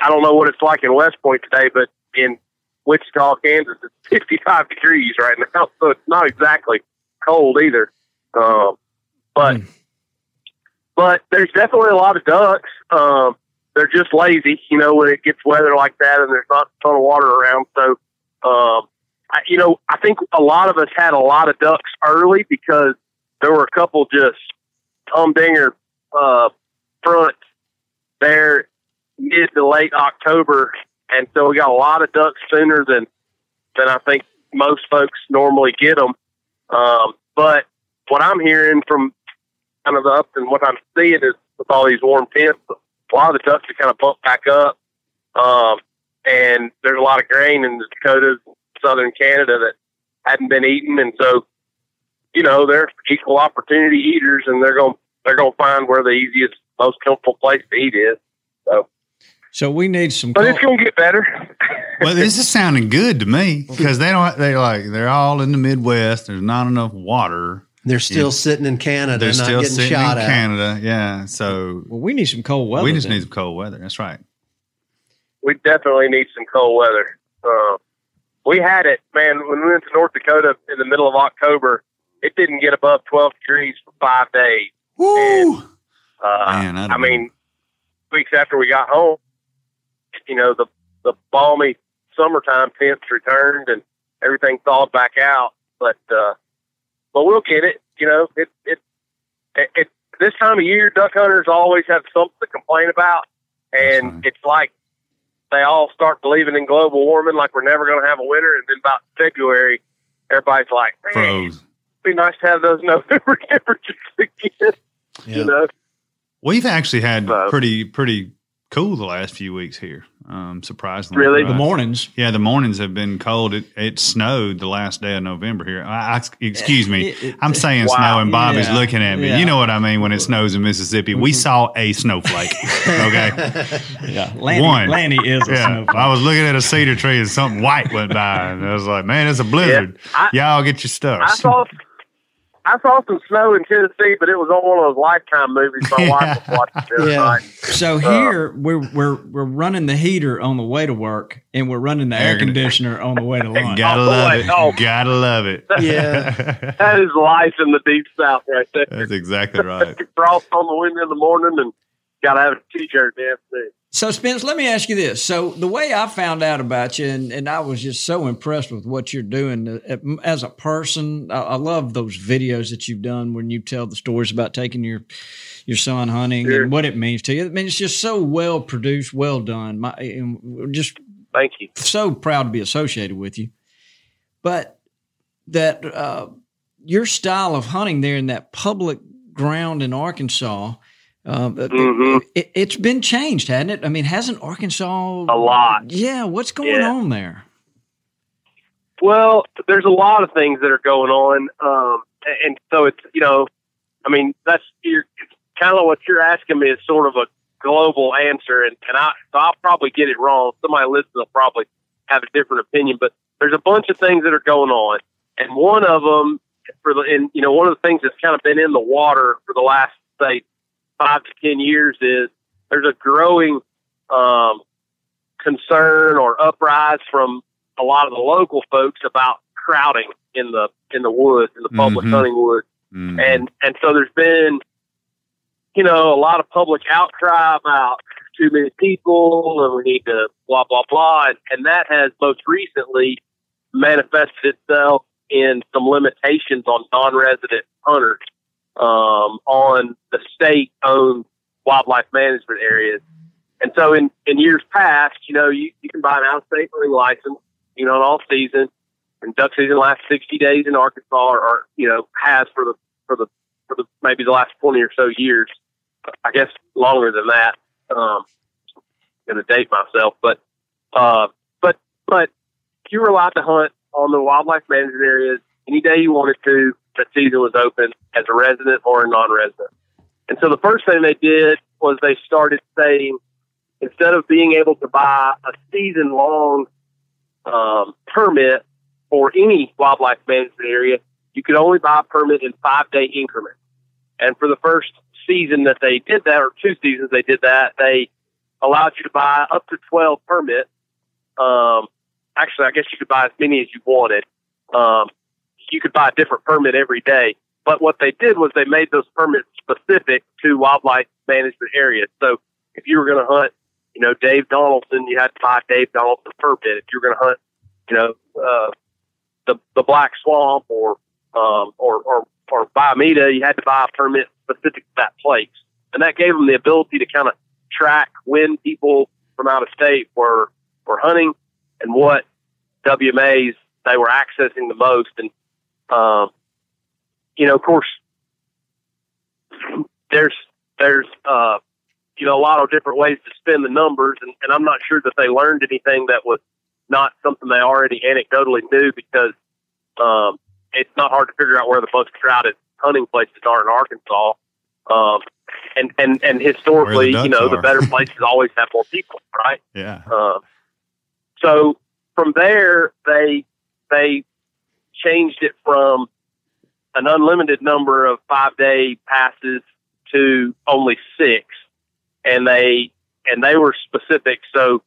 I don't know what it's like in West Point today, but in Wichita, Kansas, it's 55 degrees right now, so it's not exactly cold either. Um, but Mm. But there's definitely a lot of ducks. Um, they're just lazy, you know, when it gets weather like that and there's not a ton of water around. So, um, I, you know, I think a lot of us had a lot of ducks early because there were a couple just humdinger uh, fronts there mid to late October, and so we got a lot of ducks sooner than than I think most folks normally get them. Um, but what I'm hearing from kind of up and what I'm seeing is with all these warm temps, a lot of the ducks are kind of bumped back up. Um, and there's a lot of grain in the Dakotas, southern Canada that hadn't been eaten, and so you know they're equal opportunity eaters, and they're going they're going to find where the easiest, most comfortable place to eat is. so So we need some. But it's going to get better. Well, this is sounding good to me because they don't. They're like they're all in the Midwest. There's not enough water. They're still Yeah. sitting in Canada, They're not still getting sitting in shot at. Canada. Yeah, so well, we need some cold weather. we just then. need some cold weather. That's right. we definitely need some cold weather. Uh, we had it, man, when we went to North Dakota in the middle of October, it didn't get above 12 degrees for five days. Woo! Uh, Man, that'd I mean, weeks after we got home, you know, the, the balmy summertime temps returned and everything thawed back out. But, uh, but we'll get it. You know, it, it, it, it this time of year, duck hunters always have something to complain about. And it's like they all start believing in global warming, like we're never going to have a winter. And then about February, everybody's like, Froze. it'd be nice to have those November temperatures again. Yeah. You know? We've actually had So- pretty pretty cool the last few weeks here. Um, surprisingly, Really? for the mornings. Yeah, the mornings have been cold. It, it snowed the last day of November here. I, I, excuse me. It- it- I'm saying Wow. snow, and Bobby's Yeah, looking at me. yeah. You know what I mean when it snows in Mississippi. We saw a snowflake. Okay. Yeah, Lanny, One. Lanny is a yeah. snowflake. I was looking at a cedar tree and something white went by, and I was like, "Man, it's a blizzard. I- Y'all get your stuff." I saw I saw some snow in Tennessee, but it was on one of those Lifetime movies my wife was watching the other Yeah. night. So um, here we're we're we're running the heater on the way to work, and we're running the air Air conditioner on the way to lunch. Gotta Oh, love boy. it. Oh. Gotta love it. Yeah. That is life in the deep south right there. That's exactly right. Frost on the window in the morning and gotta have a t shirt in the afternoon. So, Spence, let me ask you this. So, the way I found out about you, and, and I was just so impressed with what you're doing uh, as a person. I, I love those videos that you've done when you tell the stories about taking your your son hunting Sure. and what it means to you. I mean, it's just so well produced, well done. My, just Thank you. so proud to be associated with you. But that uh, your style of hunting there in that public ground in Arkansas, uh, Mhm. it, it's been changed, hasn't it? I mean, hasn't Arkansas A lot. Yeah, what's going Yeah. on there? Well, there's a lot of things that are going on, um, and so it's you know, I mean that's you're kind of what you're asking me is sort of a global answer, and, and I so I'll probably get it wrong. Somebody listening will probably have a different opinion, but there's a bunch of things that are going on, and one of them for the and you know one of the things that's kind of been in the water for the last say five to ten years is there's a growing um, concern or uprise from a lot of the local folks about crowding in the in the woods in the public Mhm. hunting woods Mm. and and so there's been you know a lot of public outcry about too many people and we need to blah blah blah and, and that has most recently manifested itself in some limitations on non-resident hunters um, on the state-owned wildlife management areas and so in, in years past, you know, you, you can buy an out of state hunting license, you know, in all season. And duck season lasts 60 days in Arkansas or, or, you know, has for the, for the, for the, maybe the last 20 or so years. I guess longer than that. Um, going to date myself, but, uh, but, but you were allowed to hunt on the wildlife management areas any day you wanted to that season was open as a resident or a non-resident. And so the first thing they did was they started saying, instead of being able to buy a season long um, permit for any wildlife management area, you could only buy a permit in five day increments. And for the first season that they did that, or two seasons they did that, they allowed you to buy up to 12 permits. Um, actually, I guess you could buy as many as you wanted. Um, you could buy a different permit every day. But what they did was they made those permits specific to wildlife management areas. So if you were going to hunt, you know, Dave Donaldson, you had to buy Dave Donaldson permit. If you were going to hunt, you know, uh, the the Black Swamp or um, or or or Bayou Meto, you had to buy a permit specific to that place, and that gave them the ability to kind of track when people from out of state were were hunting and what WMAs they were accessing the most. And um, you know, of course, there's there's uh, you know a lot of different ways to spin the numbers, and, and I'm not sure that they learned anything that was not something they already anecdotally knew because um, it's not hard to figure out where the most crowded hunting places are in Arkansas. Um, and, and, and historically, you know, ducks the better places always have more people, right? Yeah. Uh, so from there, they they changed it from an unlimited number of five day passes to only six, and they and they were specific. So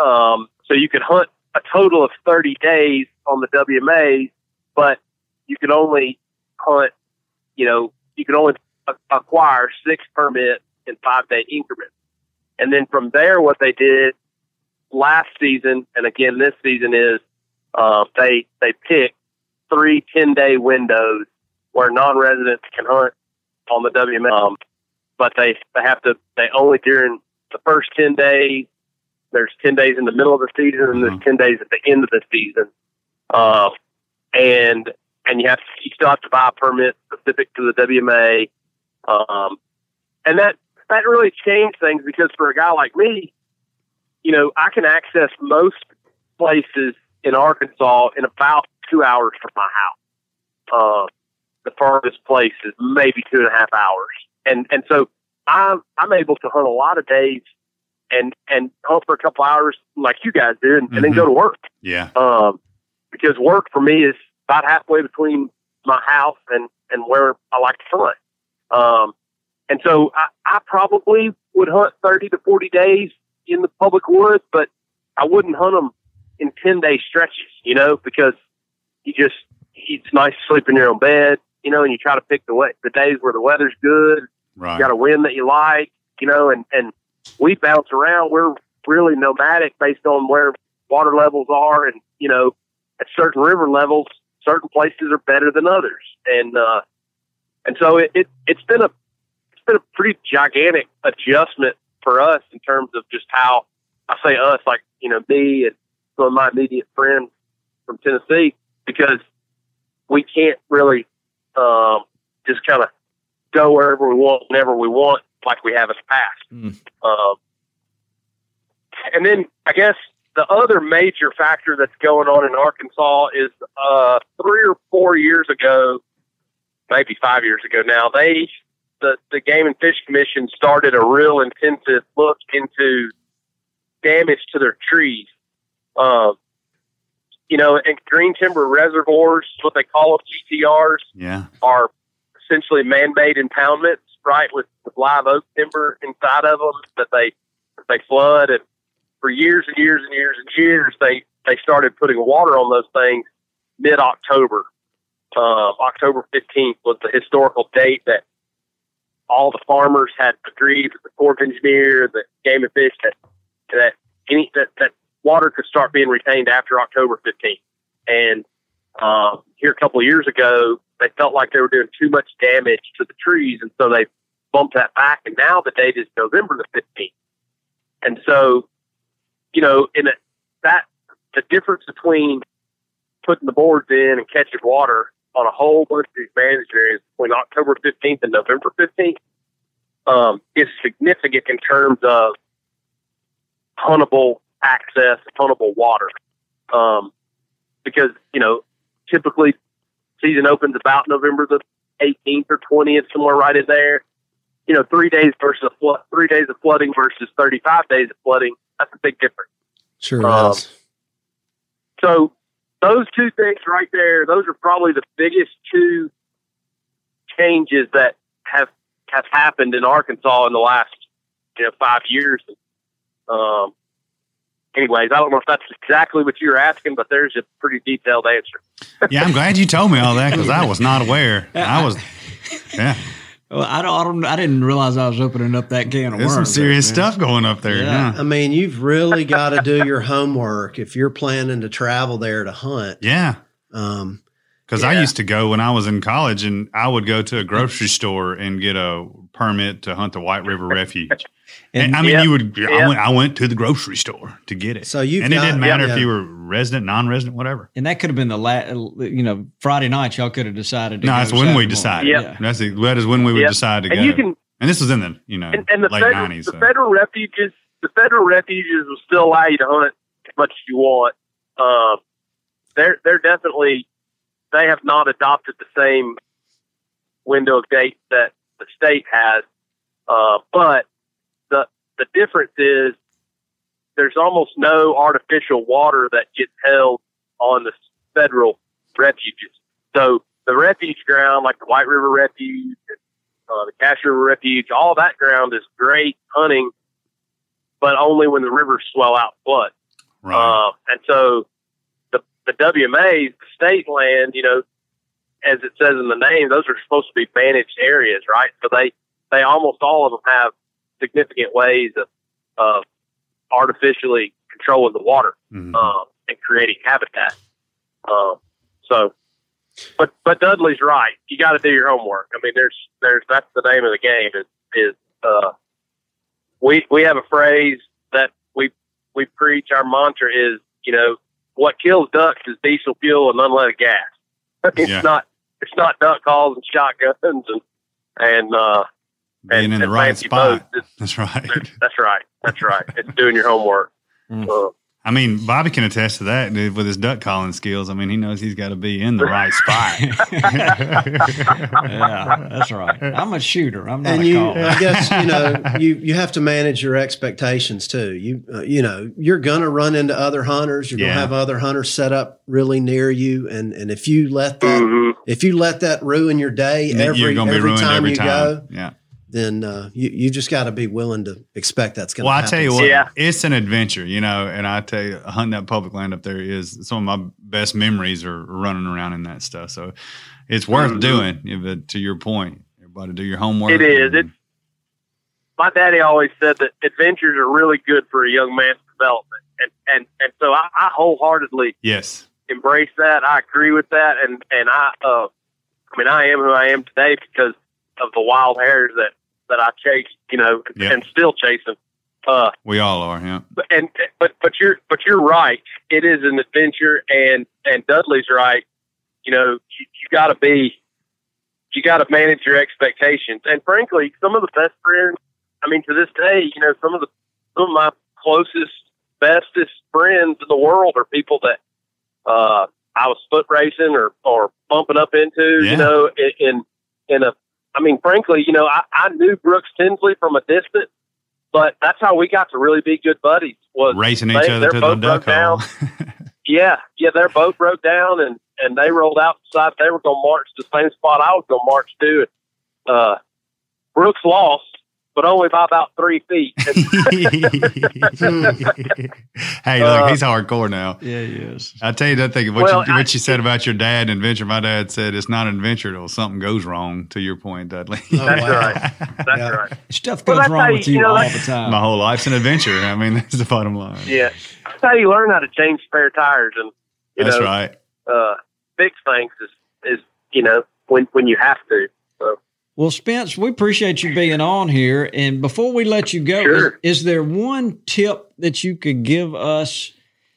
um, so you could hunt a total of thirty days on the WMAs, but you could only hunt, you know, you could only acquire six permits in five day increments. And then from there, what they did last season, and again this season is uh, they they pick three 10 day windows where non-residents can hunt on the WMA. Um, but they they have to they only during the first 10 days. There's 10 days in the middle of the season, and there's 10 days at the end of the season. Um, and and you have to, you still have to buy a permit specific to the WMA. Um, and that that really changed things because for a guy like me, you know, I can access most places in Arkansas in about two hours from my house. Uh, the farthest place is maybe two and a half hours, and and so I'm I'm able to hunt a lot of days, and and hunt for a couple hours like you guys do, and, and then go to work. Yeah. Um, because work for me is about halfway between my house and, and where I like to hunt. Um, and so I, I probably would hunt 30 to 40 days in the public woods, but I wouldn't hunt them in 10 day stretches, you know, because you just, it's nice to sleep in your own bed, you know, and you try to pick the way, the days where the weather's good, Right. you got a wind that you like, you know, and, and we bounce around. We're really nomadic based on where water levels are, and you know, at certain river levels, certain places are better than others, and uh, and so it, it it's been a it's been a pretty gigantic adjustment for us in terms of just how I say us, like you know me and some of my immediate friends from Tennessee, because we can't really um, just kind of go wherever we want, whenever we want, like we have in the past. Mm. Um, and then I guess the other major factor that's going on in Arkansas is uh, three or four years ago, maybe five years ago now, they the the Game and Fish Commission started a real intensive look into damage to their trees. Um, you know, and green timber reservoirs, what they call them, GTRs, Yeah. are essentially man-made impoundments, right, with, with live oak timber inside of them that they that they flood. And for years and years and years and years, they they started putting water on those things mid-October. Uh, October fifteenth was the historical date that all the farmers had agreed with the Corps of Engineer, the Game and Fish, that that any that that water could start being retained after October fifteenth. And um, here a couple of years ago, they felt like they were doing too much damage to the trees, and so they bumped that back. And now the date is November the fifteenth. And so, you know, in a, that the difference between putting the boards in and catching water on a whole bunch of these managed areas between October fifteenth and November fifteenth um, is significant in terms of huntable access, huntable water. Um, because you know, typically season opens about November the 18th or 20th, somewhere right in there. You know, three days versus a flood, three days of flooding versus 35 days of flooding. That's a big difference. Sure Um, is. So those two things right there, those are probably the biggest two changes that have have happened in Arkansas in the last you know five years. Um, anyways, I don't know if that's exactly what you were asking, but there's a pretty detailed answer. Yeah, I'm glad you told me all that because I was not aware. I was, yeah, Well, I don't, I don't. I didn't realize I was opening up that can of there's worms. some serious there, stuff going up there. Yeah. Yeah, I mean, you've really got to do your homework if you're planning to travel there to hunt. yeah. Um, Because I used to go when I was in college, and I would go to a grocery store and get a permit to hunt the White River Refuge. And, I mean, Yeah. you would. I went. I went to the grocery store to get it. So you've and it didn't matter yeah. if you were resident, non-resident, whatever. And that could have been the last. You know, Friday night y'all could have decided. to No, go that's when we Saturday morning. decided. Yeah. That's the, that is when we would Yeah. decide to And go. you can and this was in the you know and, and the late federal, nineties. the So. federal refuges, the federal refuges will still allow you to hunt as much as you want. Um, they're they're definitely they have not adopted the same window of date that the state has, uh, but the the difference is there's almost no artificial water that gets held on the federal refuges. So the refuge ground, like the White River Refuge, uh, the Cache River Refuge, all that ground is great hunting, but only when the rivers swell out flood. right. Uh, and so the WMAs, the state land, you know, as it says in the name, those are supposed to be managed areas, right? So they they almost all of them have significant ways of of artificially controlling the water Mhm. um, and creating habitat. Um, so, but but Dudley's right. You got to do your homework. I mean, there's there's that's the name of the game. Is is uh, we we have a phrase that we we preach. Our mantra is you know what kills ducks is diesel fuel and unleaded gas. it's Yeah. not it's not duck calls and shotguns and and uh, Being and, in the right fancy spot. boats. That's right. that's right. That's right. It's doing your homework. Mm. Uh, I mean, Bobby can attest to that dude, with his duck calling skills. I mean, he knows he's got to be in the right spot. yeah, that's right. I'm a shooter. I'm not and a you, caller. I guess, you know, you you have to manage your expectations too. You uh, you know, you're gonna run into other hunters. You're Yeah. gonna have other hunters set up really near you, and and if you let that mhm. if you let that ruin your day You're every going to be every ruined time every you time. go, Yeah. Then uh, you you just got to be willing to expect that's going to Well, I happen. tell you what, Yeah. it's an adventure, you know. And I tell you, hunting that public land up there is some of my best memories are running around in that stuff. So it's worth Mhm. doing. But to your point, everybody do your homework. It is. It's my daddy always said that adventures are really good for a young man's development, and and and so I, I wholeheartedly Yes. embrace that. I agree with that, and and I, uh, I mean, I am who I am today because of the wild hairs that that I chased, you know, Yeah. and still chasing. Uh, We all are. Yeah. but and but but you're but you're right. It is an adventure, and and Dudley's right. You know, you, you got to be, you got to manage your expectations. And frankly, some of the best friends. I mean, to this day, you know, some of the some of my closest, bestest friends in the world are people that uh, I was foot racing or or bumping up into. Yeah. You know, in in, in a. I mean, frankly, you know, I, I knew Brooks Tinsley from a distance but that's how we got to really be good buddies. Was Racing each other to the duck hole. Yeah, yeah, their boat broke down, and and they rolled out side. They were going to march to the same spot I was going to march to. And, uh, Brooks lost, but only by about three feet. hey, look, Uh, he's hardcore now. Yeah, he is. I tell you that thing. What, Well, you, I- what you said about your dad and adventure. My dad said it's not an adventure till something goes wrong. To your point, Dudley. Oh, That's wow. right. That's Yeah. right. Stuff goes that's how wrong you- with you you know, all that's- the time. My whole life's an adventure. I mean, that's the bottom line. Yeah, that's how you learn how to change spare tires, and you that's know, right. uh, fix things is is you know when when you have to. So Well, Spence, we appreciate you being on here. And before we let you go, Sure. is, is there one tip that you could give us,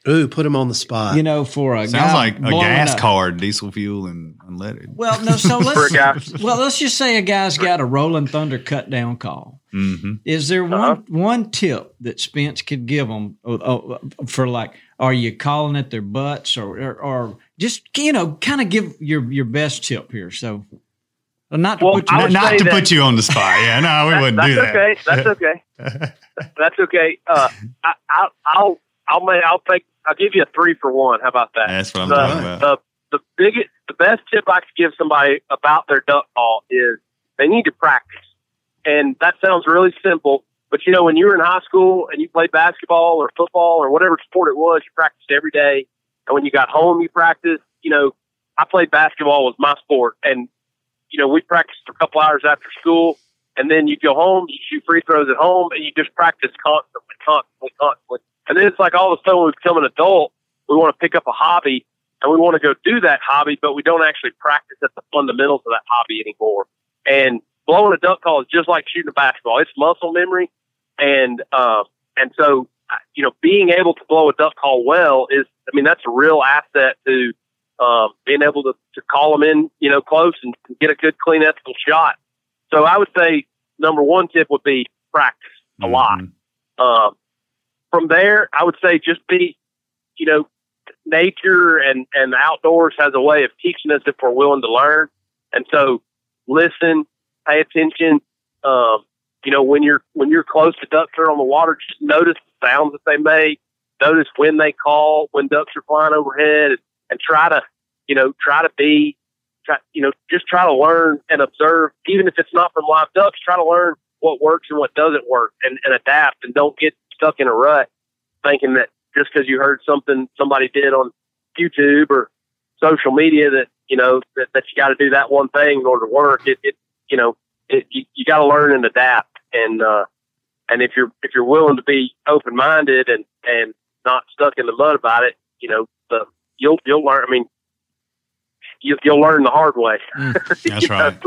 Ooh, put him on the spot. you know, for a Sounds guy like a gas up- card, diesel fuel, and unleaded. Well, no. So let's well, let's just say a guy's got a Rolling Thunder cut down call. hmm Is there Uh-huh. one one tip that Spence could give them for like, are you calling at their butts or or, or just you know, kind of give your your best tip here? So, uh, not to Well, put you Not, not to that- put you on the spot. Yeah, no, we wouldn't do that. okay. That's okay. That's okay. Uh, I, I, I'll, I'll, make, I'll take, I'll give you a three for one. How about that? That's what I'm the, talking about. the, the biggest, the best tip I could give somebody about their duck call is they need to practice. And that sounds really simple, but you know, when you were in high school and you played basketball or football or whatever sport it was, you practiced every day. And when you got home, you practiced. You know, I played basketball was my sport, and you know, we practiced a couple hours after school, and then you go home, you shoot free throws at home, and you just practice constantly, constantly, constantly. And then it's like all of a sudden we become an adult, we want to pick up a hobby, and we want to go do that hobby, but we don't actually practice at the fundamentals of that hobby anymore. And blowing a duck call is just like shooting a basketball; it's muscle memory, and uh, and so uh, you know, being able to blow a duck call well is, I mean, that's a real asset to um, being able to, to call them in, you know, close and get a good, clean, ethical shot. So I would say number one tip would be practice a lot. Mhm. Um, from there, I would say just be, you know, nature and, and the outdoors has a way of teaching us if we're willing to learn. And so listen, pay attention. Um, you know, when you're, when you're close to ducks that are on the water, just notice the sounds that they make. Notice when they call, when ducks are flying overhead and, try to, you know, try to be, try, you know, just try to learn and observe, even if it's not from live ducks, try to learn what works and what doesn't work and, and adapt and don't get stuck in a rut thinking that just because you heard something somebody did on YouTube or social media that, you know, that, that you got to do that one thing in order to work. It, it you know, it, you, you got to learn and adapt. And, uh, and if you're, if you're willing to be open minded and, and not stuck in the mud about it, you know, you'll, you'll learn. I mean, you, you'll learn the hard way. That's right.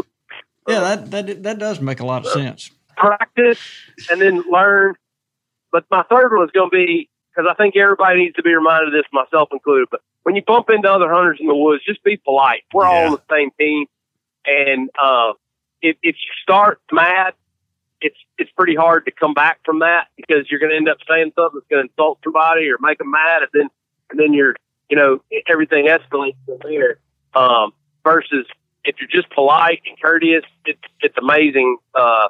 yeah, that that that does make a lot of sense. practice and then learn. But my third one is going to be because I think everybody needs to be reminded of this, myself included. But when you bump into other hunters in the woods, just be polite. We're all on the same team, and uh, if if you start mad, it's it's pretty hard to come back from that because you're going to end up saying something that's going to insult somebody or make them mad, and then and then you're you know everything escalates from there. Um, versus if you're just polite and courteous, it's it's amazing. Uh,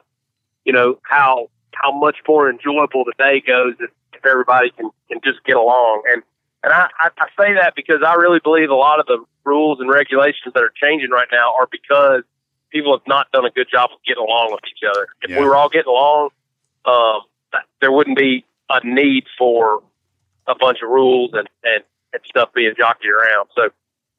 you know how how much more enjoyable the day goes if, if everybody can can just get along. And and I, I, I say that because I really believe a lot of the rules and regulations that are changing right now are because people have not done a good job of getting along with each other. If Yeah. we were all getting along, um, there wouldn't be a need for a bunch of rules and, and, and stuff being jockeyed around. So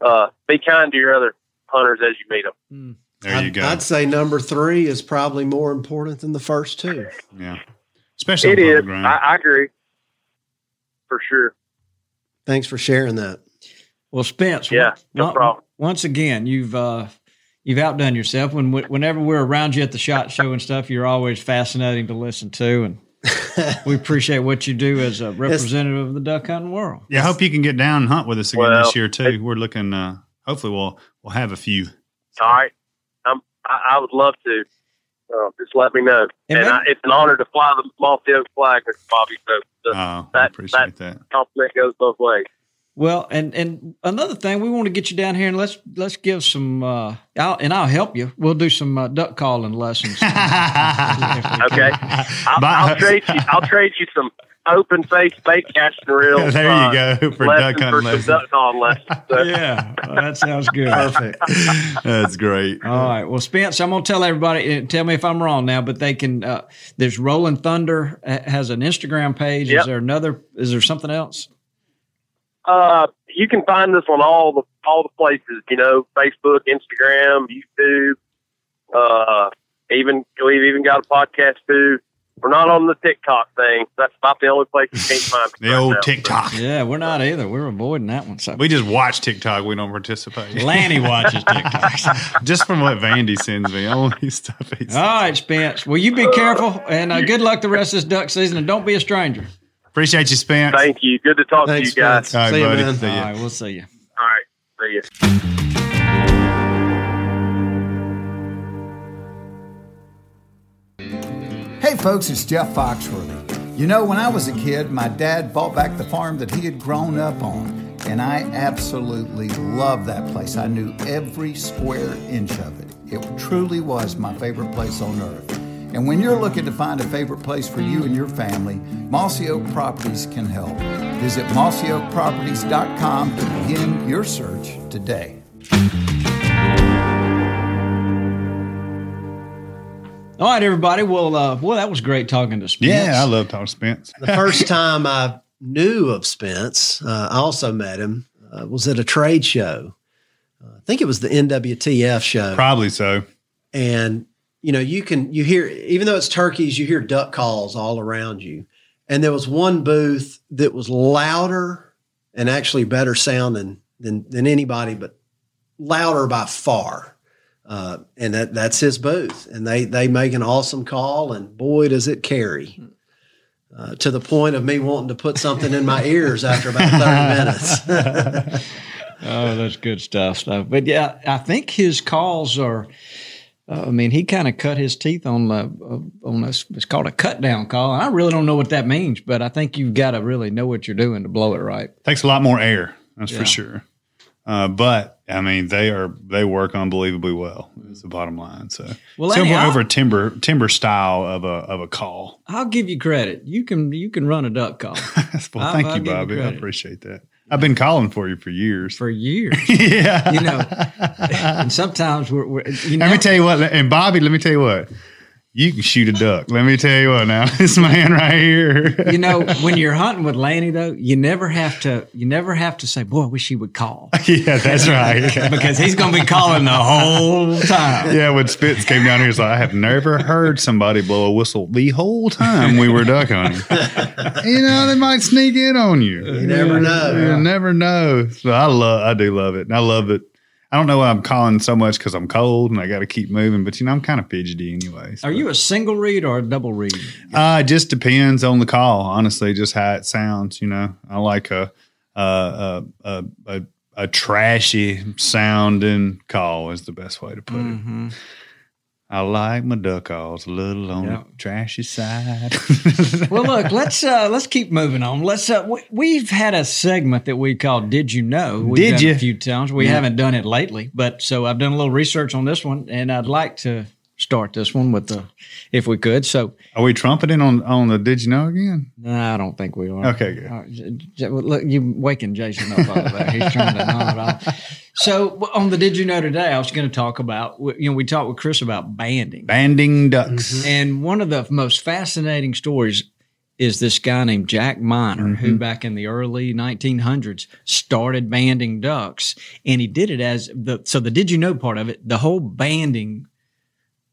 uh, be kind to your other hunters as you meet them. There you I'd, go. I'd say number three is probably more important than the first two. yeah, especially It on public is. ground. I, I agree. For sure. Thanks for sharing that. Well, Spence, Yeah, on- no on- problem. Once again, you've uh, you've outdone yourself. When whenever we're around you at the shot show and stuff, you're always fascinating to listen to, and we appreciate what you do as a representative of the duck hunting world. yeah, I hope you can get down and hunt with us again Well, this year too. We're looking. uh Hopefully, we'll we'll have a few. All right. I'm, I, I would love to. Uh, just let me know. And And, maybe- I, it's an honor to fly the Mossy Oak flag, Mr. Bobby. So the Oh, I that- appreciate that. compliment goes both ways. Well, and and another thing, we want to get you down here and let's let's give some. Uh, I'll, and I'll help you. We'll do some uh, duck calling lessons. Okay. I'll, I'll trade you. I'll trade you some open face bait casting reels. There uh, you go for duck hunting some lessons. duck calling lessons. So, yeah, well, that sounds good. Perfect. That's great. All right. Well, Spence, I'm gonna tell everybody. uh, Tell me if I'm wrong now, but they can. Uh, there's Rolling Thunder uh, has an Instagram page. Is there another? Is there something else? Uh, you can find us on all the all the places. You know, Facebook, Instagram, YouTube. Uh, even we've even got a podcast too. We're not on the TikTok thing. That's about the only place you can't find me The right old now. TikTok. Yeah, we're not either. We're avoiding that one. So We just watch TikTok. We don't participate. Lanny watches TikToks. just from what Vandy sends me, only stuff he's. All right, Spence. Well, you be careful and uh, good luck the rest of this duck season, and don't be a stranger. Appreciate you, Spence. Thank you. Good to talk Thanks, to you guys. Spence. All right, See you, buddy. man. See All ya. right, we'll see you. All right. See you. Hey folks, it's Jeff Foxworthy. You know, when I was a kid, my dad bought back the farm that he had grown up on, and I absolutely loved that place. I knew every square inch of it. It truly was my favorite place on earth. And when you're looking to find a favorite place for you and your family, Mossy Oak Properties can help. Visit mossyoakproperties.com to begin your search today. All right, everybody. Well, uh, well, that was great talking to Spence. Yeah, I love talking to Spence. The first time I knew of Spence, uh, I also met him, uh, was at a trade show. Uh, I think it was the NWTF show. Probably so. and you know you can you hear even though it's turkeys you hear duck calls all around you and there was one booth that was louder and actually better sounding than than anybody but louder by far uh, and that that's his booth and they they make an awesome call and boy does it carry uh, to the point of me wanting to put something in my ears after about 30 minutes Oh, that's good stuff. Stuff. But yeah, I think his calls are. Uh, I mean, he kind of cut his teeth on the uh, on this. It's called a cut down call. and I really don't know what that means, but I think you've got to really know what you're doing to blow it right. Takes a lot more air, that's Yeah. for sure. Uh, but I mean, they are they work unbelievably well. Is the bottom line. So, Well, so anyhow- over timber timber style of a of a call. I'll give you credit. You can you can run a duck call well, I'll- thank I'll you, give you Bobby. I appreciate that. I've been calling for you for years. for years. yeah, You know, and sometimes we're, we're you know. Let me tell you what, and Bobby, let me tell you what. You can shoot a duck. Let me tell you what. Now, this man right here. you know, when you're hunting with Lanny, though, you never have to. You never have to say, "Boy, I wish he would call," yeah, that's right. because he's going to be calling the whole time. Yeah, when Spitz came down here, he's like, I have never heard somebody blow a whistle the whole time we were duck hunting. you know, they might sneak in on you. you never know You never know. So I love, I do love it. And I love it. I don't know why I'm calling so much because I'm cold and I got to keep moving, but you know, I'm kind of fidgety anyways. Are you a single reed or a double reed? Uh, it just depends on the call, honestly, just how it sounds. You know, I like a a a a, a, a trashy sounding call is the best way to put it. I like my duck calls a little on Yeah. the trashy side. Well, look, let's uh, let's keep moving on. Let's. Uh, we, we've had a segment that we call "Did You Know?" We've Did done you? A few times. We haven't done it lately, but so I've done a little research on this one, and I'd like to start this one with the, if we could. So Are we trumpeting on on the Did you know again? no, I don't think we are. Okay, good. Right, J- look, you waking Jason up all that. He's trying to it all. So on the Did You Know today, I was going to talk about. You know, we talked with Chris about banding. Banding ducks. Mm-hmm. And one of the most fascinating stories is this guy named Jack Miner, who mm-hmm. back in the early 1900s started banding ducks, and he did it as the so the did you know part of it, the whole banding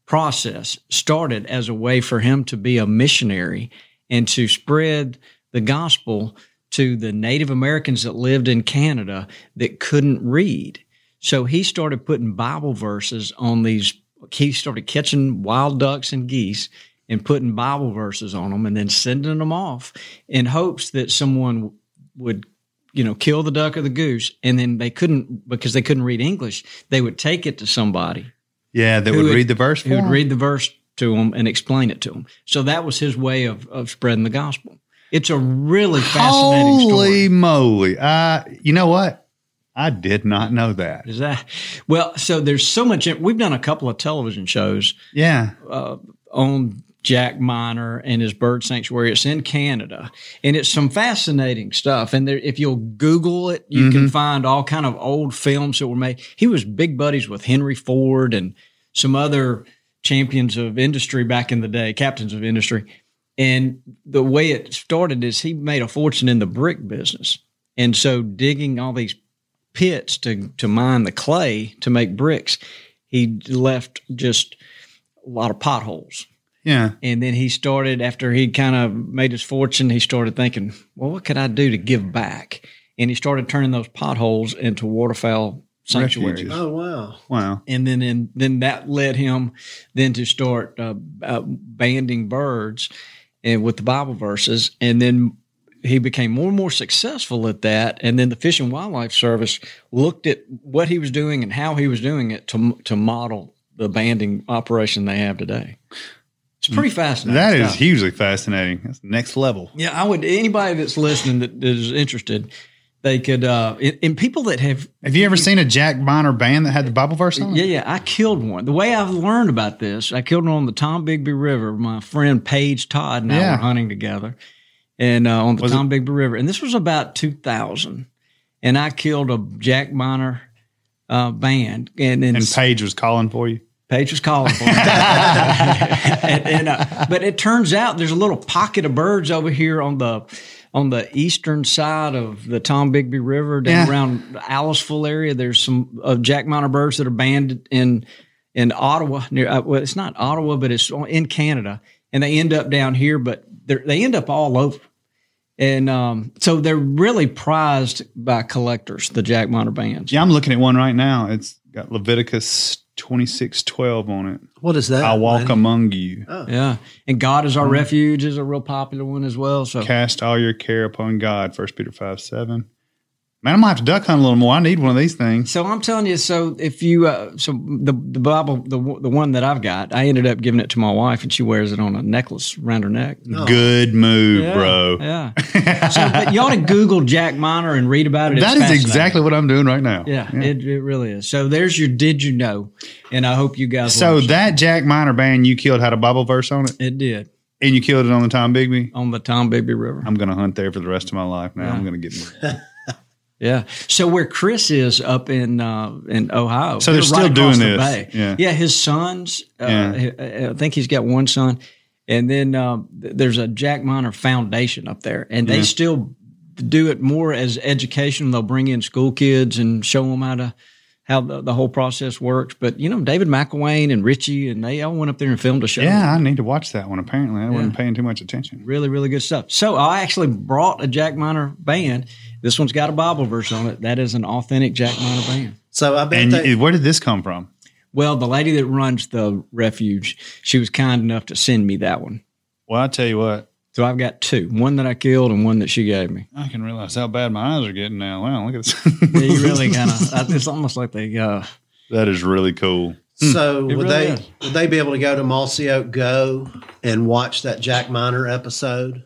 process started as a way for him to be a missionary and to spread the gospel to the Native Americans that lived in Canada that couldn't read. So he started putting Bible verses on these. He started catching wild ducks and geese and putting Bible verses on them and then sending them off in hopes that someone would, you know, kill the duck or the goose. And then they couldn't, because they couldn't read English, they would take it to somebody Yeah, that would would- read the verse who would read the verse to them and explain it to them. So that was his way of, of spreading the gospel. It's a really fascinating Holy story. moly! Uh, you know what? I did not know that. Is that well? So there's so much. We've done a couple of television shows Yeah, uh, on Jack Miner and his bird sanctuary. It's in Canada, and it's some fascinating stuff. And there, if you'll Google it, you can find all kind of old films that were made. He was big buddies with Henry Ford and some other champions of industry back in the day, captains of industry. And the way it started is he made a fortune in the brick business, and so digging all these pits to to mine the clay to make bricks, he left just a lot of potholes. yeah. And then he started, after he kind of made his fortune, he started thinking, well, what could I do to give back? And he started turning those potholes into waterfowl sanctuaries. Refuges. Oh wow. Wow. And then, and then that led him then to start uh, uh, banding birds and with the Bible verses. And then he became more and more successful at that. And then the Fish and Wildlife Service looked at what he was doing and how he was doing it to to model the banding operation they have today. It's pretty mm. fascinating. That is stuff. hugely fascinating. That's next level. Yeah, I would. Anybody that's listening that is interested, they could. uh and, people that have. Have you ever seen a Jack Miner band that had the Bible verse on? it? Yeah, yeah. I killed one. The way I've learned about this, I killed one on the Tombigbee River. My friend Paige Todd and I were hunting together, and uh, on the Was it- Tombigbee River, and this was about 2000, and I killed a Jack Miner uh, band, and then And Paige was calling for you. Paige was calling for me. and, and, uh, but it turns out there's a little pocket of birds over here on the on the eastern side of the Tombigbee River down Yeah. around the Aliceville area. There's some uh, Jack Miner birds that are banded in in Ottawa. Near uh, well, it's not Ottawa, but it's in Canada, and they end up down here. But they're, end up all over. And um, so they're really prized by collectors, the Jack Miner bands. Yeah, I'm looking at one right now. It's got Leviticus 26:12 on it. What is that? I'll walk Lane? among you. Oh. Yeah, and God is our mm. refuge is a real popular one as well. So Cast all your care upon God. First Peter 5 7. Man, I'm gonna have to duck hunt a little more. I need one of these things. So I'm telling you, so if you, uh, so the the Bible, the the one that I've got, I ended up giving it to my wife, and she wears it on a necklace around her neck. Good move, Yeah, bro. Yeah. so, but you ought to Google Jack Miner and read about it. It's That is exactly what I'm doing right now. Yeah, It, it really is. So there's your did you know, and I hope you guys. So watched that Jack Miner band you killed had a Bible verse on it, it did and you killed it on the Tombigbee. on the Tombigbee River. I'm gonna hunt there for the rest of my life. Now I'm gonna get. Yeah. So where Chris is up in uh, in Ohio, So they're right still across doing this. Bay. Yeah. Yeah. His sons. Uh, Yeah. I think he's got one son, and then uh, there's a Jack Miner Foundation up there, and they Yeah. still do it more as education. They'll bring in school kids and show them how to how the, the whole process works. But you know, David McElwain and Richie and they all went up there and filmed a show. Yeah, I need to watch that one. Apparently, I wasn't paying too much attention. Really, really good stuff. So I actually brought a Jack Miner band. This one's got a Bible verse on it. That is an authentic Jack Miner band. So I bet And they, where did this come from? Well, the lady that runs the refuge, she was kind enough to send me that one. Well, I tell you what, So I've got two, one that I killed and one that she gave me. I can realize how bad my eyes are getting now. Wow, look at this. Yeah, you really kind of, it's almost like they, uh, that is really cool. so It would really they is. would they be able to go to Mossy Oak Go and watch that Jack Miner episode?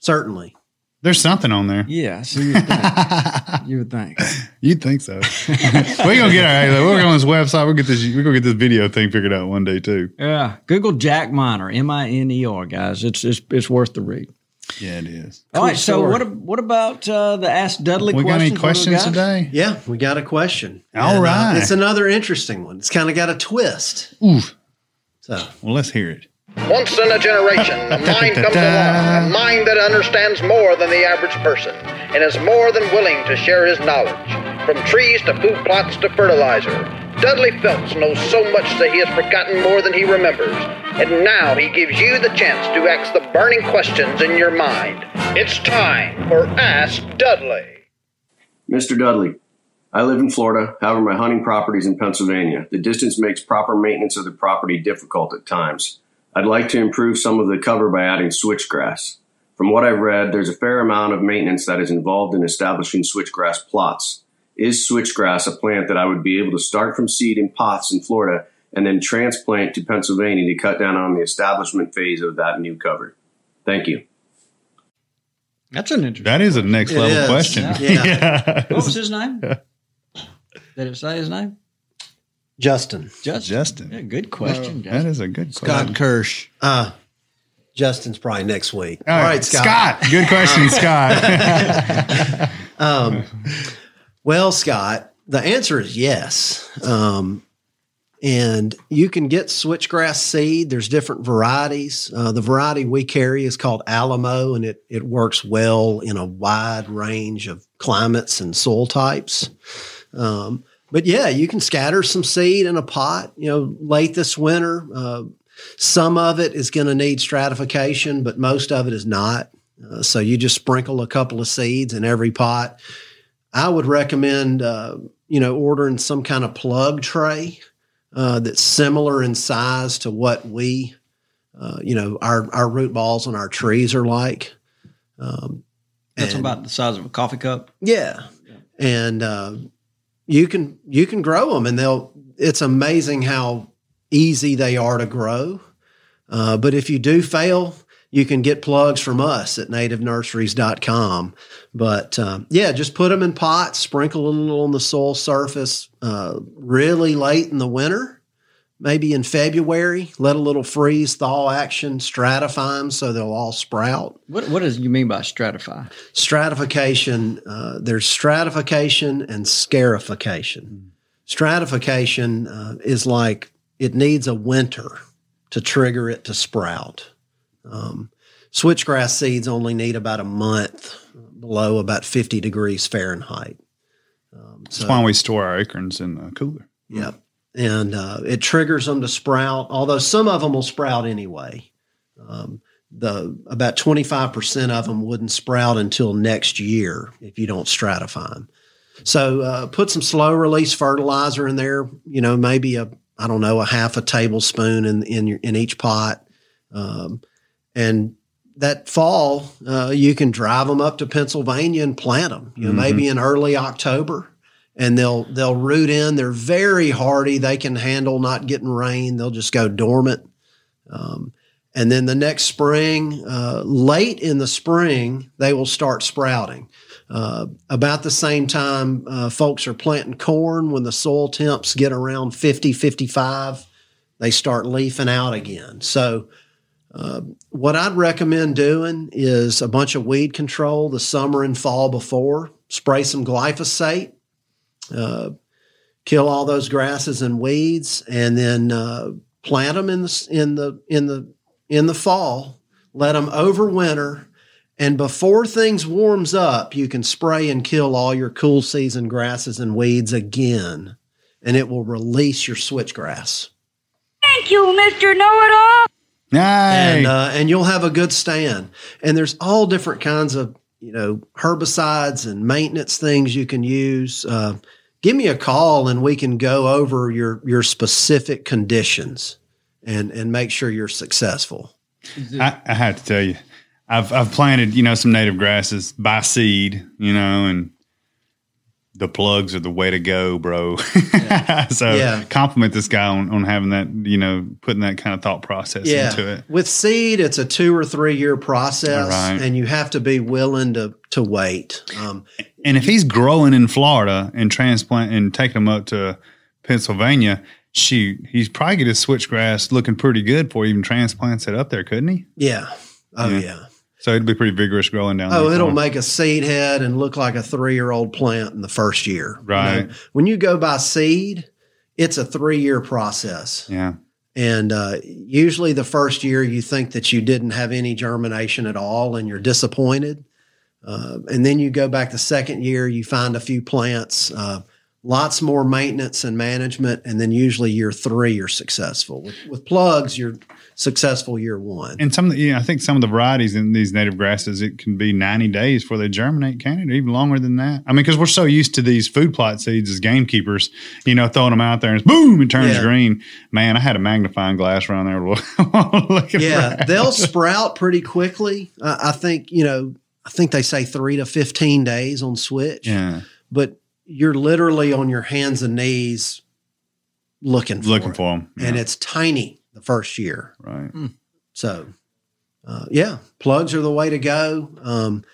Certainly. There's something on there. yeah, so you would think. you would think. You'd think so. we're gonna get our. We're going on this website. We'll get this. We're gonna get this video thing figured out one day too. Yeah. Google Jack Miner, M I N E R, guys. It's, it's, it's worth the read. Yeah, it is. All right. So story. what, what about uh, the Ask Dudley We got any questions? What do we questions got? today? Yeah, we got a question. All And, uh, it's another interesting one. It's kind of got a twist. Oof. So Well, let's hear it. Once in a generation, a mind comes along, a mind that understands more than the average person, and is more than willing to share his knowledge. From trees to food plots to fertilizer, Dudley Phelps knows so much that he has forgotten more than he remembers. And now he gives you the chance to ask the burning questions in your mind. It's time for Ask Dudley. Mr. Dudley, I live in Florida. However, my hunting property is in Pennsylvania. The distance makes proper maintenance of the property difficult at times. I'd like to improve some of the cover by adding switchgrass. From what I've read, there's a fair amount of maintenance that is involved in establishing switchgrass plots. Is switchgrass a plant that I would be able to start from seed in pots in Florida and then transplant to Pennsylvania to cut down on the establishment phase of that new cover? Thank you. That's an interesting. That is a next It level is. question. Yeah. What was his name? Did it say his name? Justin. Justin. Justin. Yeah, good question. That is a good question. Scott. Kirsch. Uh, Justin's probably next week. All right, Scott. Good question, Scott. um, well, Scott, the answer is yes. Um, and you can get switchgrass seed. There's different varieties. Uh, the variety we carry is called Alamo, and it it works well in a wide range of climates and soil types. Um, but yeah, you can scatter some seed in a pot. You know, late this winter. Uh, some of it is going to need stratification, but most of it is not. Uh, so you just sprinkle a couple of seeds in every pot. I would recommend, uh, you know, ordering some kind of plug tray uh, that's similar in size to what we, uh, you know, our our root balls on our trees are like. Um, That's and- about the size of a coffee cup. yeah, and uh, you can you can grow them, and they'll. It's amazing how easy they are to grow. Uh, but if you do fail, you can get plugs from us at nativenurseries.com. But um, yeah, just put them in pots, sprinkle a little on the soil surface uh, really late in the winter, maybe in February. Let a little freeze thaw action stratify them so they'll all sprout What What does you mean by stratify? stratification uh, there's stratification and scarification stratification uh, is like it needs a winter to trigger it to sprout um, switchgrass seeds only need about a month below about 50 degrees fahrenheit um, That's why we store our acorns in the cooler. Yep. And uh, it triggers them to sprout, although some of them will sprout anyway. Um, the about 25% of them wouldn't sprout until next year if you don't stratify them. So uh, put some slow release fertilizer in there, you know, maybe a, I don't know, a half a tablespoon in, in, your, in each pot. Um, and that fall, uh, you can drive them up to Pennsylvania and plant them, you know, Mhm. maybe in early October and they'll they'll root in. They're very hardy. They can handle not getting rain. They'll just go dormant. Um, and then the next spring, uh, late in the spring, they will start sprouting. Uh, about the same time, uh, folks are planting corn when the soil temps get around 50, 55, they start leafing out again. So, uh, what I'd recommend doing is a bunch of weed control the summer and fall before. Spray some glyphosate, uh, kill all those grasses and weeds, and then uh, plant them in the in the in the in the fall. Let them overwinter, and before things warms up, you can spray and kill all your cool season grasses and weeds again, and it will release your switchgrass. Thank you, Mr. Know It All. and uh, and you'll have a good stand. And there's all different kinds of you know herbicides and maintenance things you can use. Uh, give me a call and we can go over your your specific conditions and and make sure you're successful. I, I have to tell you, I've I've planted you know some native grasses by seed, you know, and the plugs are the way to go, bro. so Yeah. compliment this guy on, on having that, you know, putting that kind of thought process yeah, into it. with seed, it's a two or three year process, Right. and you have to be willing to to wait. Um, And if he's growing in Florida and transplant and taking them up to Pennsylvania, shoot, he's probably get his switchgrass looking pretty good before he even transplants it up there, couldn't he? yeah. Oh yeah. So it'd be pretty vigorous growing down there. Oh, for it'll make a seed head and look like a three year old plant in the first year. You know, Right. when you go by seed, it's a three year process. Yeah. And uh, usually, the first year, you think that you didn't have any germination at all, and you're disappointed. Uh, and then you go back the second year, you find a few plants, uh, lots more maintenance and management, and then usually year three, you're successful. With, with plugs, you're successful year one. And some, of the, you know, I think some of the varieties in these native grasses, it can be 90 days before they germinate, can it? Even longer than that. I mean, because we're so used to these food plot seeds as gamekeepers, you know, throwing them out there and it's boom, it turns Yeah. green. Man, I had a magnifying glass around there. looking yeah, they'll sprout pretty quickly. I, I think you know. I think they say three to fifteen days on switch. Yeah. but you're literally on your hands and knees looking for Looking it. for 'em, and yeah. it's tiny the first year. Right. So, uh, yeah, plugs are the way to go. Um,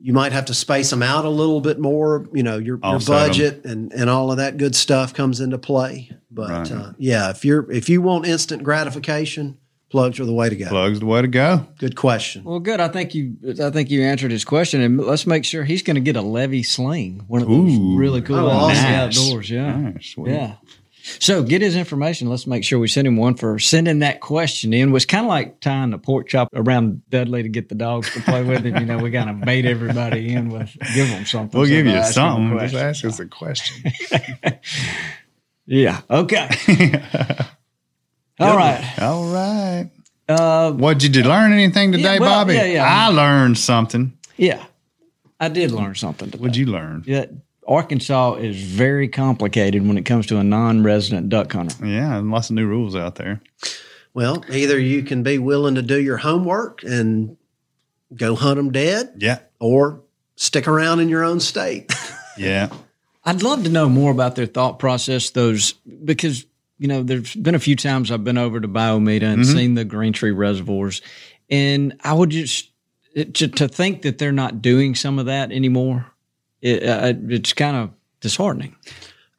you might have to space them out a little bit more. You know, your, your budget and, and all of that good stuff comes into play. But Right. uh, yeah, if you're if you want instant gratification, plugs are the way to go. Plugs the way to go. Good question. Well, good. I think you. I think you answered his question, and let's make sure he's going to get a levy sling. One of those Ooh. really cool Oh, out in the outdoors. Yeah, Nice, sweet. yeah. So get his information. Let's make sure we send him one for sending that question in. Was kind of like tying the pork chop around Dudley to get the dogs to play with him. You know, we kind of bait everybody in with give them something. We'll So give you something. Just ask us a question. Yeah. Okay. All right. All right. Uh, What did you learn anything today, Yeah, well, Bobby? yeah, yeah. I learned something. yeah. I did learn something. Today. What'd you learn? Yeah, Arkansas is very complicated when it comes to a non-resident duck hunter. Yeah, and lots of new rules out there. Well, either you can be willing to do your homework and go hunt them dead, Yeah. or stick around in your own state. Yeah. I'd love to know more about their thought process. Those because you know there's been a few times I've been over to Bayou Meto and Mhm. seen the Green Tree reservoirs, and I would just it, to, to think that they're not doing some of that anymore. It, uh, it's kind of disheartening.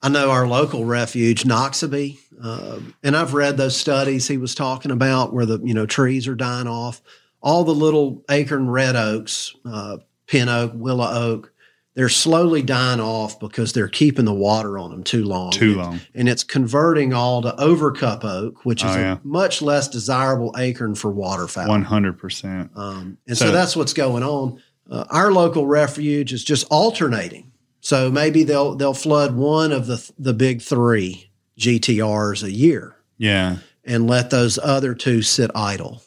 I know our local refuge, Noxubee, uh, and I've read those studies he was talking about where the you know trees are dying off. All the little acorn red oaks, uh, pin oak, willow oak, they're slowly dying off because they're keeping the water on them too long. Too long. and it's converting all to overcup oak, which is Oh, yeah. a much less desirable acorn for waterfowl. One hundred percent. Um, and so, So- that's what's going on. Uh, our local refuge is just alternating. So maybe they'll they'll flood one of the the big three GTRs a year Yeah. and let those other two sit idle.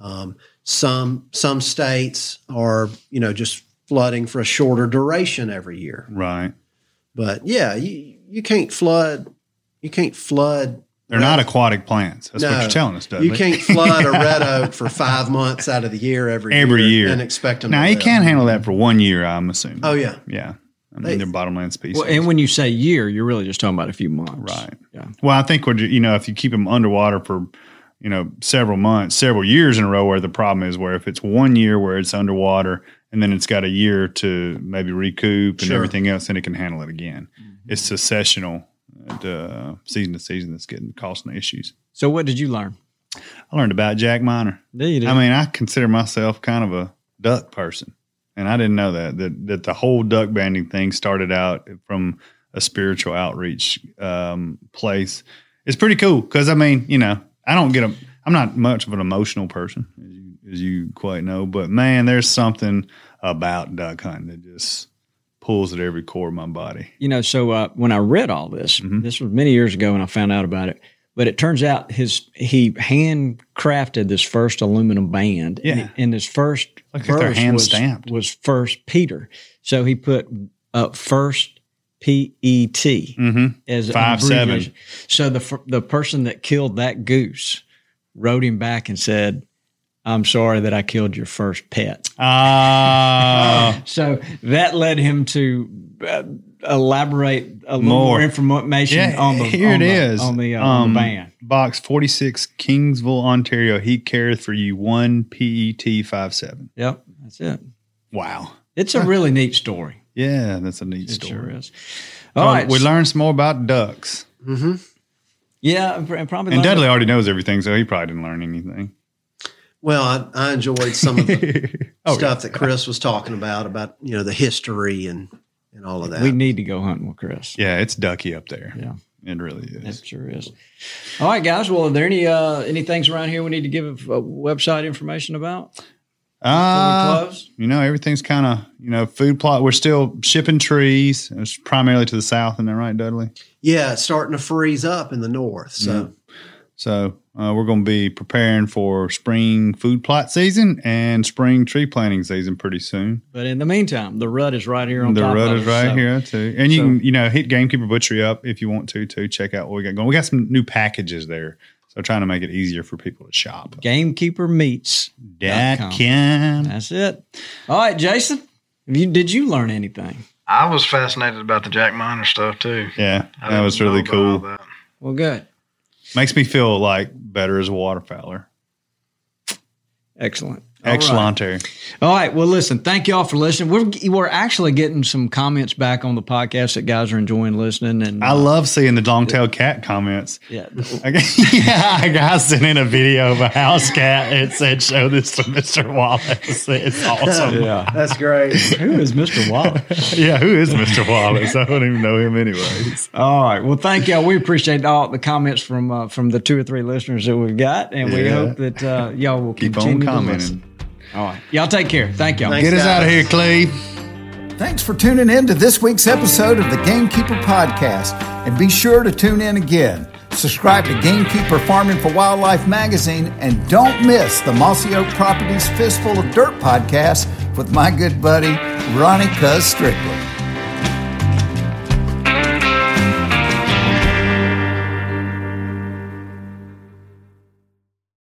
Um, some some states are you know just flooding for a shorter duration every year. Right. But yeah, you you can't flood you can't flood They're not aquatic plants. That's what you're telling us, Dudley. You can't flood a red oak for five months out of the year every every year and expect them. Now to you can't handle that for one year. I'm assuming. Oh yeah, Yeah. I mean, They- they're bottomland species. Well, and when you say year, you're really just talking about a few months, Right. Yeah. Well, I think we're, you know, if you keep them underwater for, you know, several months, several years in a row, where the problem is where if it's one year where it's underwater and then it's got a year to maybe recoup and Sure. everything else, then it can handle it again. It's mm-hmm. successional, and, uh, season to season that's getting causing the issues. So what did you learn? I learned about Jack Miner. Did. I mean, I consider myself kind of a duck person, and I didn't know that that that the whole duck banding thing started out from a spiritual outreach um, place. It's pretty cool because I mean, you know, I don't get a. I'm not much of an emotional person, as you, as you quite know, but man, there's something about duck hunting that just pulls at every core of my body. you know, so uh, when I read all this, Mm-hmm. this was many years ago when I found out about it. But it turns out his he handcrafted this first aluminum band. Yeah. and, and his first Like verse hand was, stamped. was first Peter. So he put up first P E T Mhm. as Five, seven. So the the person that killed that goose wrote him back and said, "I'm sorry that I killed your first pet." Ah, So that led him to uh, elaborate a little more, More. information yeah, on the here on it the, is on the, uh, on Um, the band. box 46 kingsville ontario he careth for you one pet 57 Yep, that's it. wow It's a really neat story. yeah that's a neat It story sure is. So All right, we learned some more about ducks Mm-hmm. Yeah, and probably and learned- dudley already knows everything so he probably didn't learn anything Well, I, I enjoyed some of the Oh, stuff that Chris was talking about about you know the history and and all of that. We need to go hunting with Chris. yeah it's ducky up there Yeah. It really is. It sure is. All right, guys. Well, are there any uh, any things around here we need to give a, website information about? Uh, you know, everything's kind of, you know, food plot. We're still shipping trees. It's primarily to the south, isn't that right, Dudley? Yeah, it's starting to freeze up in the north. So, yeah. so uh, we're going to be preparing for spring food plot season and spring tree planting season pretty soon. But in the meantime, the rut is right here on the top. rut of is right so. here too, and you so, can, you know, hit Gamekeeper Butchery up if you want to too. Check out what we got going. We got some new packages there. So trying to make it easier for people to shop. Gamekeeper meats. That can. That's it. All right, Jason. You did you learn anything? I was fascinated about the Jack Miner stuff too. Yeah, that was really cool. Well, good. Makes me feel like better as a waterfowler. Excellent. Excellent. All right. All right. Well, listen, thank you all for listening. We're, we're actually getting some comments back on the podcast that guys are enjoying listening. And I uh, love seeing the long tailed cat comments. Yeah. yeah. A guy sent in a video of a house cat. It said, show this to Mr. Wallace. It's awesome. yeah. That's great. who is Mr. Wallace? yeah. Who is Mr. Wallace? I don't even know him anyways. All right. Well, thank y'all. We appreciate all the comments from, uh, from the two or three listeners that we've got. And we hope that uh, y'all will keep continue on commenting. All right. Y'all take care. Thank y'all. Thanks, Get us guys. out of here, Clay. Thanks for tuning in to this week's episode of the Gamekeeper Podcast. And be sure to tune in again. Subscribe to Gamekeeper Farming for Wildlife magazine and don't miss the Mossy Oak Properties Fistful of Dirt podcast with my good buddy, Ronnie Cuz Strickland.